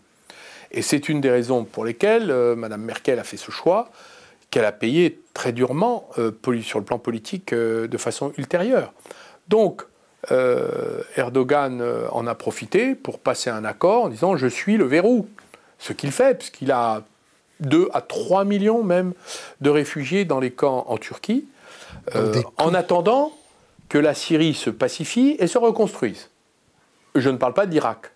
Et c'est une des raisons pour lesquelles Mme Merkel a fait ce choix, qu'elle a payé très durement sur le plan politique de façon ultérieure. Donc, euh, Erdogan euh, en a profité pour passer un accord en disant je suis le verrou. Ce qu'il fait, puisqu'il a 2 à 3 millions même de réfugiés dans les camps en Turquie, euh, en attendant que la Syrie se pacifie et se reconstruise. Je ne parle pas d'Irak.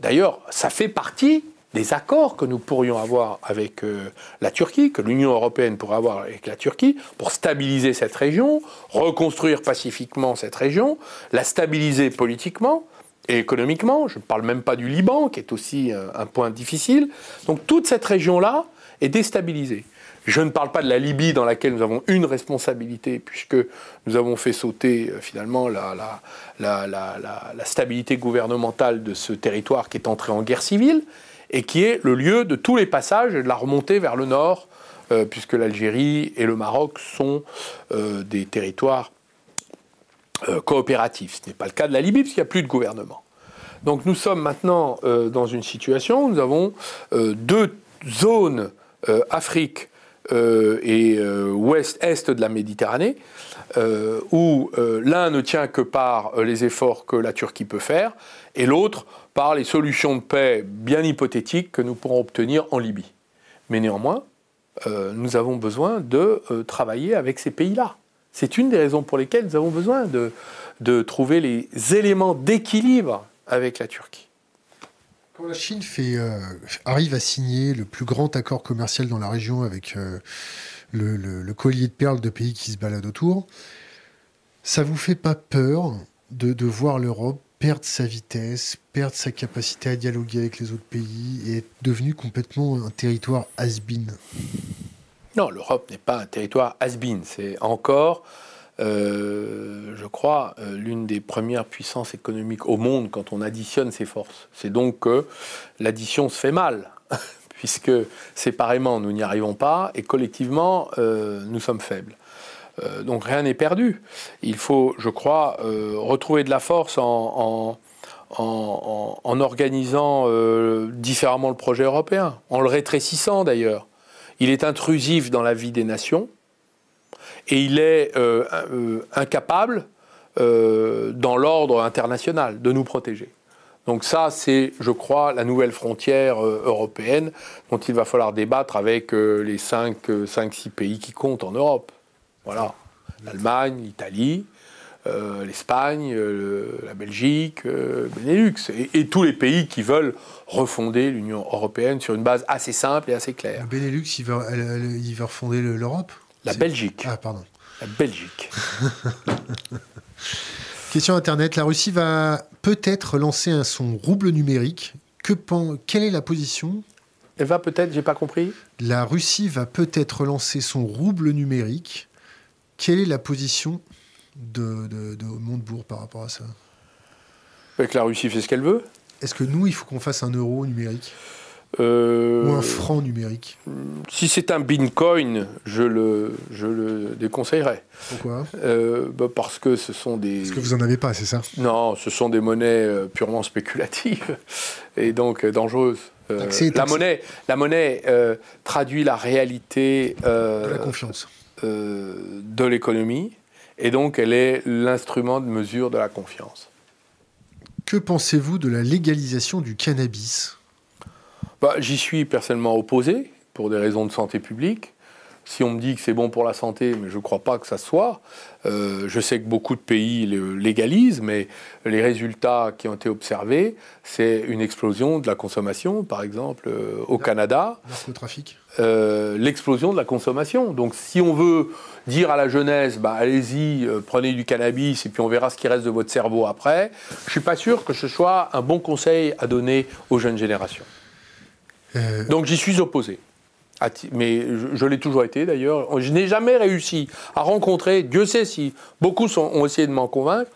D'ailleurs, ça fait partie des accords que nous pourrions avoir avec euh, la Turquie, que l'Union européenne pourrait avoir avec la Turquie, pour stabiliser cette région, reconstruire pacifiquement cette région, la stabiliser politiquement et économiquement. Je ne parle même pas du Liban, qui est aussi euh, un point difficile. Donc toute cette région-là est déstabilisée. Je ne parle pas de la Libye dans laquelle nous avons une responsabilité, puisque nous avons fait sauter euh, finalement la, stabilité gouvernementale de ce territoire qui est entré en guerre civile et qui est le lieu de tous les passages et de la remontée vers le nord, euh, puisque l'Algérie et le Maroc sont euh, des territoires euh, coopératifs. Ce n'est pas le cas de la Libye, puisqu'il n'y a plus de gouvernement. Donc nous sommes maintenant dans une situation où nous avons deux zones, Afrique et ouest-est de la Méditerranée, où l'un ne tient que par les efforts que la Turquie peut faire, et l'autre par les solutions de paix bien hypothétiques que nous pourrons obtenir en Libye. Mais néanmoins, euh, nous avons besoin de euh, travailler avec ces pays-là. C'est une des raisons pour lesquelles nous avons besoin de, de trouver les éléments d'équilibre avec la Turquie.
Quand la Chine euh, arrive à signer le plus grand accord commercial dans la région avec le, collier de perles de pays qui se baladent autour, ça vous fait pas peur de, de voir l'Europe perdre sa vitesse, perdre sa capacité à dialoguer avec les autres pays et être devenu complètement un territoire has-been
Non, l'Europe n'est pas un territoire has-been. C'est encore, euh, je crois, euh, l'une des premières puissances économiques au monde quand on additionne ses forces. C'est donc que l'addition se fait mal, puisque séparément nous n'y arrivons pas et collectivement euh, nous sommes faibles. Euh, donc rien n'est perdu. Il faut, je crois, euh, retrouver de la force en, organisant euh, différemment le projet européen, en le rétrécissant d'ailleurs. Il est intrusif dans la vie des nations et il est incapable dans l'ordre international de nous protéger. Donc ça, c'est, je crois, la nouvelle frontière européenne dont il va falloir débattre avec les 5-6 pays qui comptent en Europe. Voilà. L'Allemagne, l'Italie, euh, l'Espagne, euh, la Belgique, euh, Benelux, et, tous les pays qui veulent refonder l'Union européenne sur une base assez simple et assez claire.
Le Benelux, il va refonder l'Europe?
La Belgique.
Ah, pardon.
La Belgique.
Question Internet. La Russie va peut-être lancer son rouble numérique. Que Quelle est la position?
Elle va peut-être, j'ai pas compris.
La Russie va peut-être lancer son rouble numérique. Quelle est la position de, de, Montebourg par rapport à ça
Avec la Russie fait ce qu'elle veut.
Est-ce que nous, il faut qu'on fasse un euro numérique euh, Ou un franc numérique?
Si c'est un bitcoin, je le, je le déconseillerais.
Pourquoi?
Euh, bah Parce que ce sont des...
Parce que vous n'en avez pas, c'est ça?
Non, ce sont des monnaies euh, purement spéculatives et donc dangereuses. la monnaie, la monnaie traduit la réalité...
de la confiance
de l'économie, et donc elle est l'instrument de mesure de la confiance.
Que pensez-vous de la légalisation du cannabis?
Bah, J'y suis personnellement opposé, pour des raisons de santé publique. Si on me dit que c'est bon pour la santé, mais je ne crois pas que ça soit. Euh, je sais que beaucoup de pays le légalisent, mais les résultats qui ont été observés, c'est une explosion de la consommation, par exemple, euh, au Canada.
Narcotrafic
euh, L'explosion de la consommation. Donc si on veut dire à la jeunesse, bah, allez-y, prenez du cannabis et puis on verra ce qui reste de votre cerveau après, je ne suis pas sûr que ce soit un bon conseil à donner aux jeunes générations. Donc j'y suis opposé mais je, l'ai toujours été d'ailleurs. Je n'ai jamais réussi à rencontrer, Dieu sait si beaucoup ont essayé de m'en convaincre,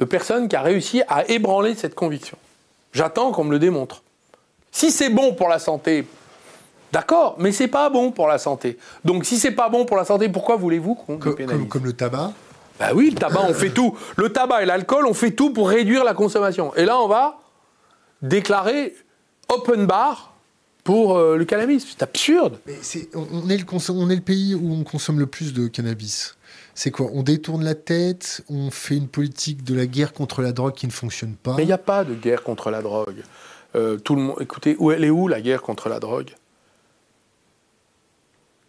de personne qui a réussi à ébranler cette conviction. J'attends qu'on me le démontre. Si c'est bon pour la santé, d'accord, mais c'est pas bon pour la santé. Donc si c'est pas bon pour la santé, pourquoi voulez-vous qu'on
comme, pénalise comme, le tabac?
Bah oui, le tabac, on fait tout. Le tabac et l'alcool, on fait tout pour réduire la consommation. Et là, on va déclarer open bar pour euh, le cannabis. C'est absurde.
Mais on, est le on est le pays où on consomme le plus de cannabis. C'est quoi? On détourne la tête, on fait une politique de la guerre contre la drogue qui ne fonctionne pas.
Mais il n'y a pas de guerre contre la drogue. Euh, tout le monde, écoutez, où elle est où la guerre contre la drogue?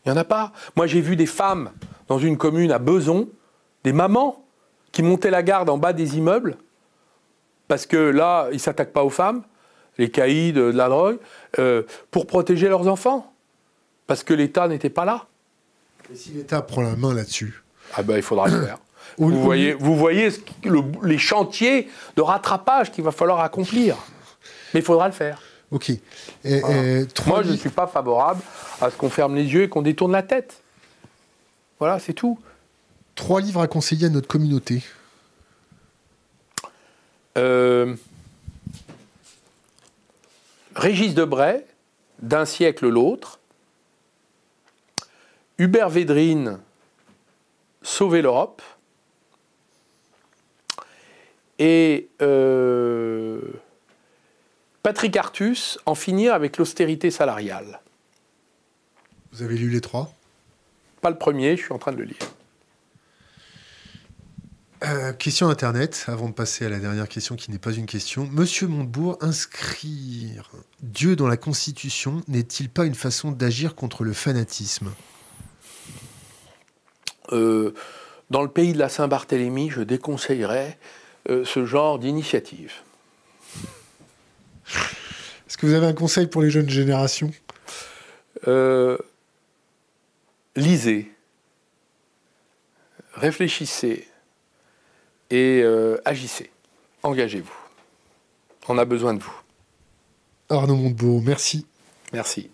Il n'y en a pas. Moi, j'ai vu des femmes dans une commune à Beson, des mamans qui montaient la garde en bas des immeubles parce que là, ils s'attaquent pas aux femmes les caïds, de la drogue, euh, pour protéger leurs enfants. Parce que l'État n'était pas là.
Et si l'État prend la main là-dessus
Ah ben, il faudra le faire. vous, voyez, vous voyez les chantiers de rattrapage qu'il va falloir accomplir. Mais il faudra le faire.
Ok.
Moi, je ne suis pas favorable à ce qu'on ferme les yeux et qu'on détourne la tête. Voilà, c'est tout.
Trois livres à conseiller à notre communauté.
Euh, Régis Debray, d'un siècle l'autre, Hubert Védrine, Sauver l'Europe, et euh, Patrick Artus, En finir avec l'austérité salariale.
Vous avez lu les trois?
Pas le premier, je suis en train de le lire.
Euh, question Internet, avant de passer à la dernière question qui n'est pas une question. Monsieur Montebourg, inscrire Dieu dans la Constitution n'est-il pas une façon d'agir contre le fanatisme?
Euh, Dans le pays de la Saint-Barthélemy, je déconseillerais euh, ce genre d'initiative.
Est-ce que vous avez un conseil pour les jeunes générations?
Lisez, réfléchissez et euh, agissez, engagez-vous. On a besoin de vous.
Arnaud Montebourg, merci.
Merci.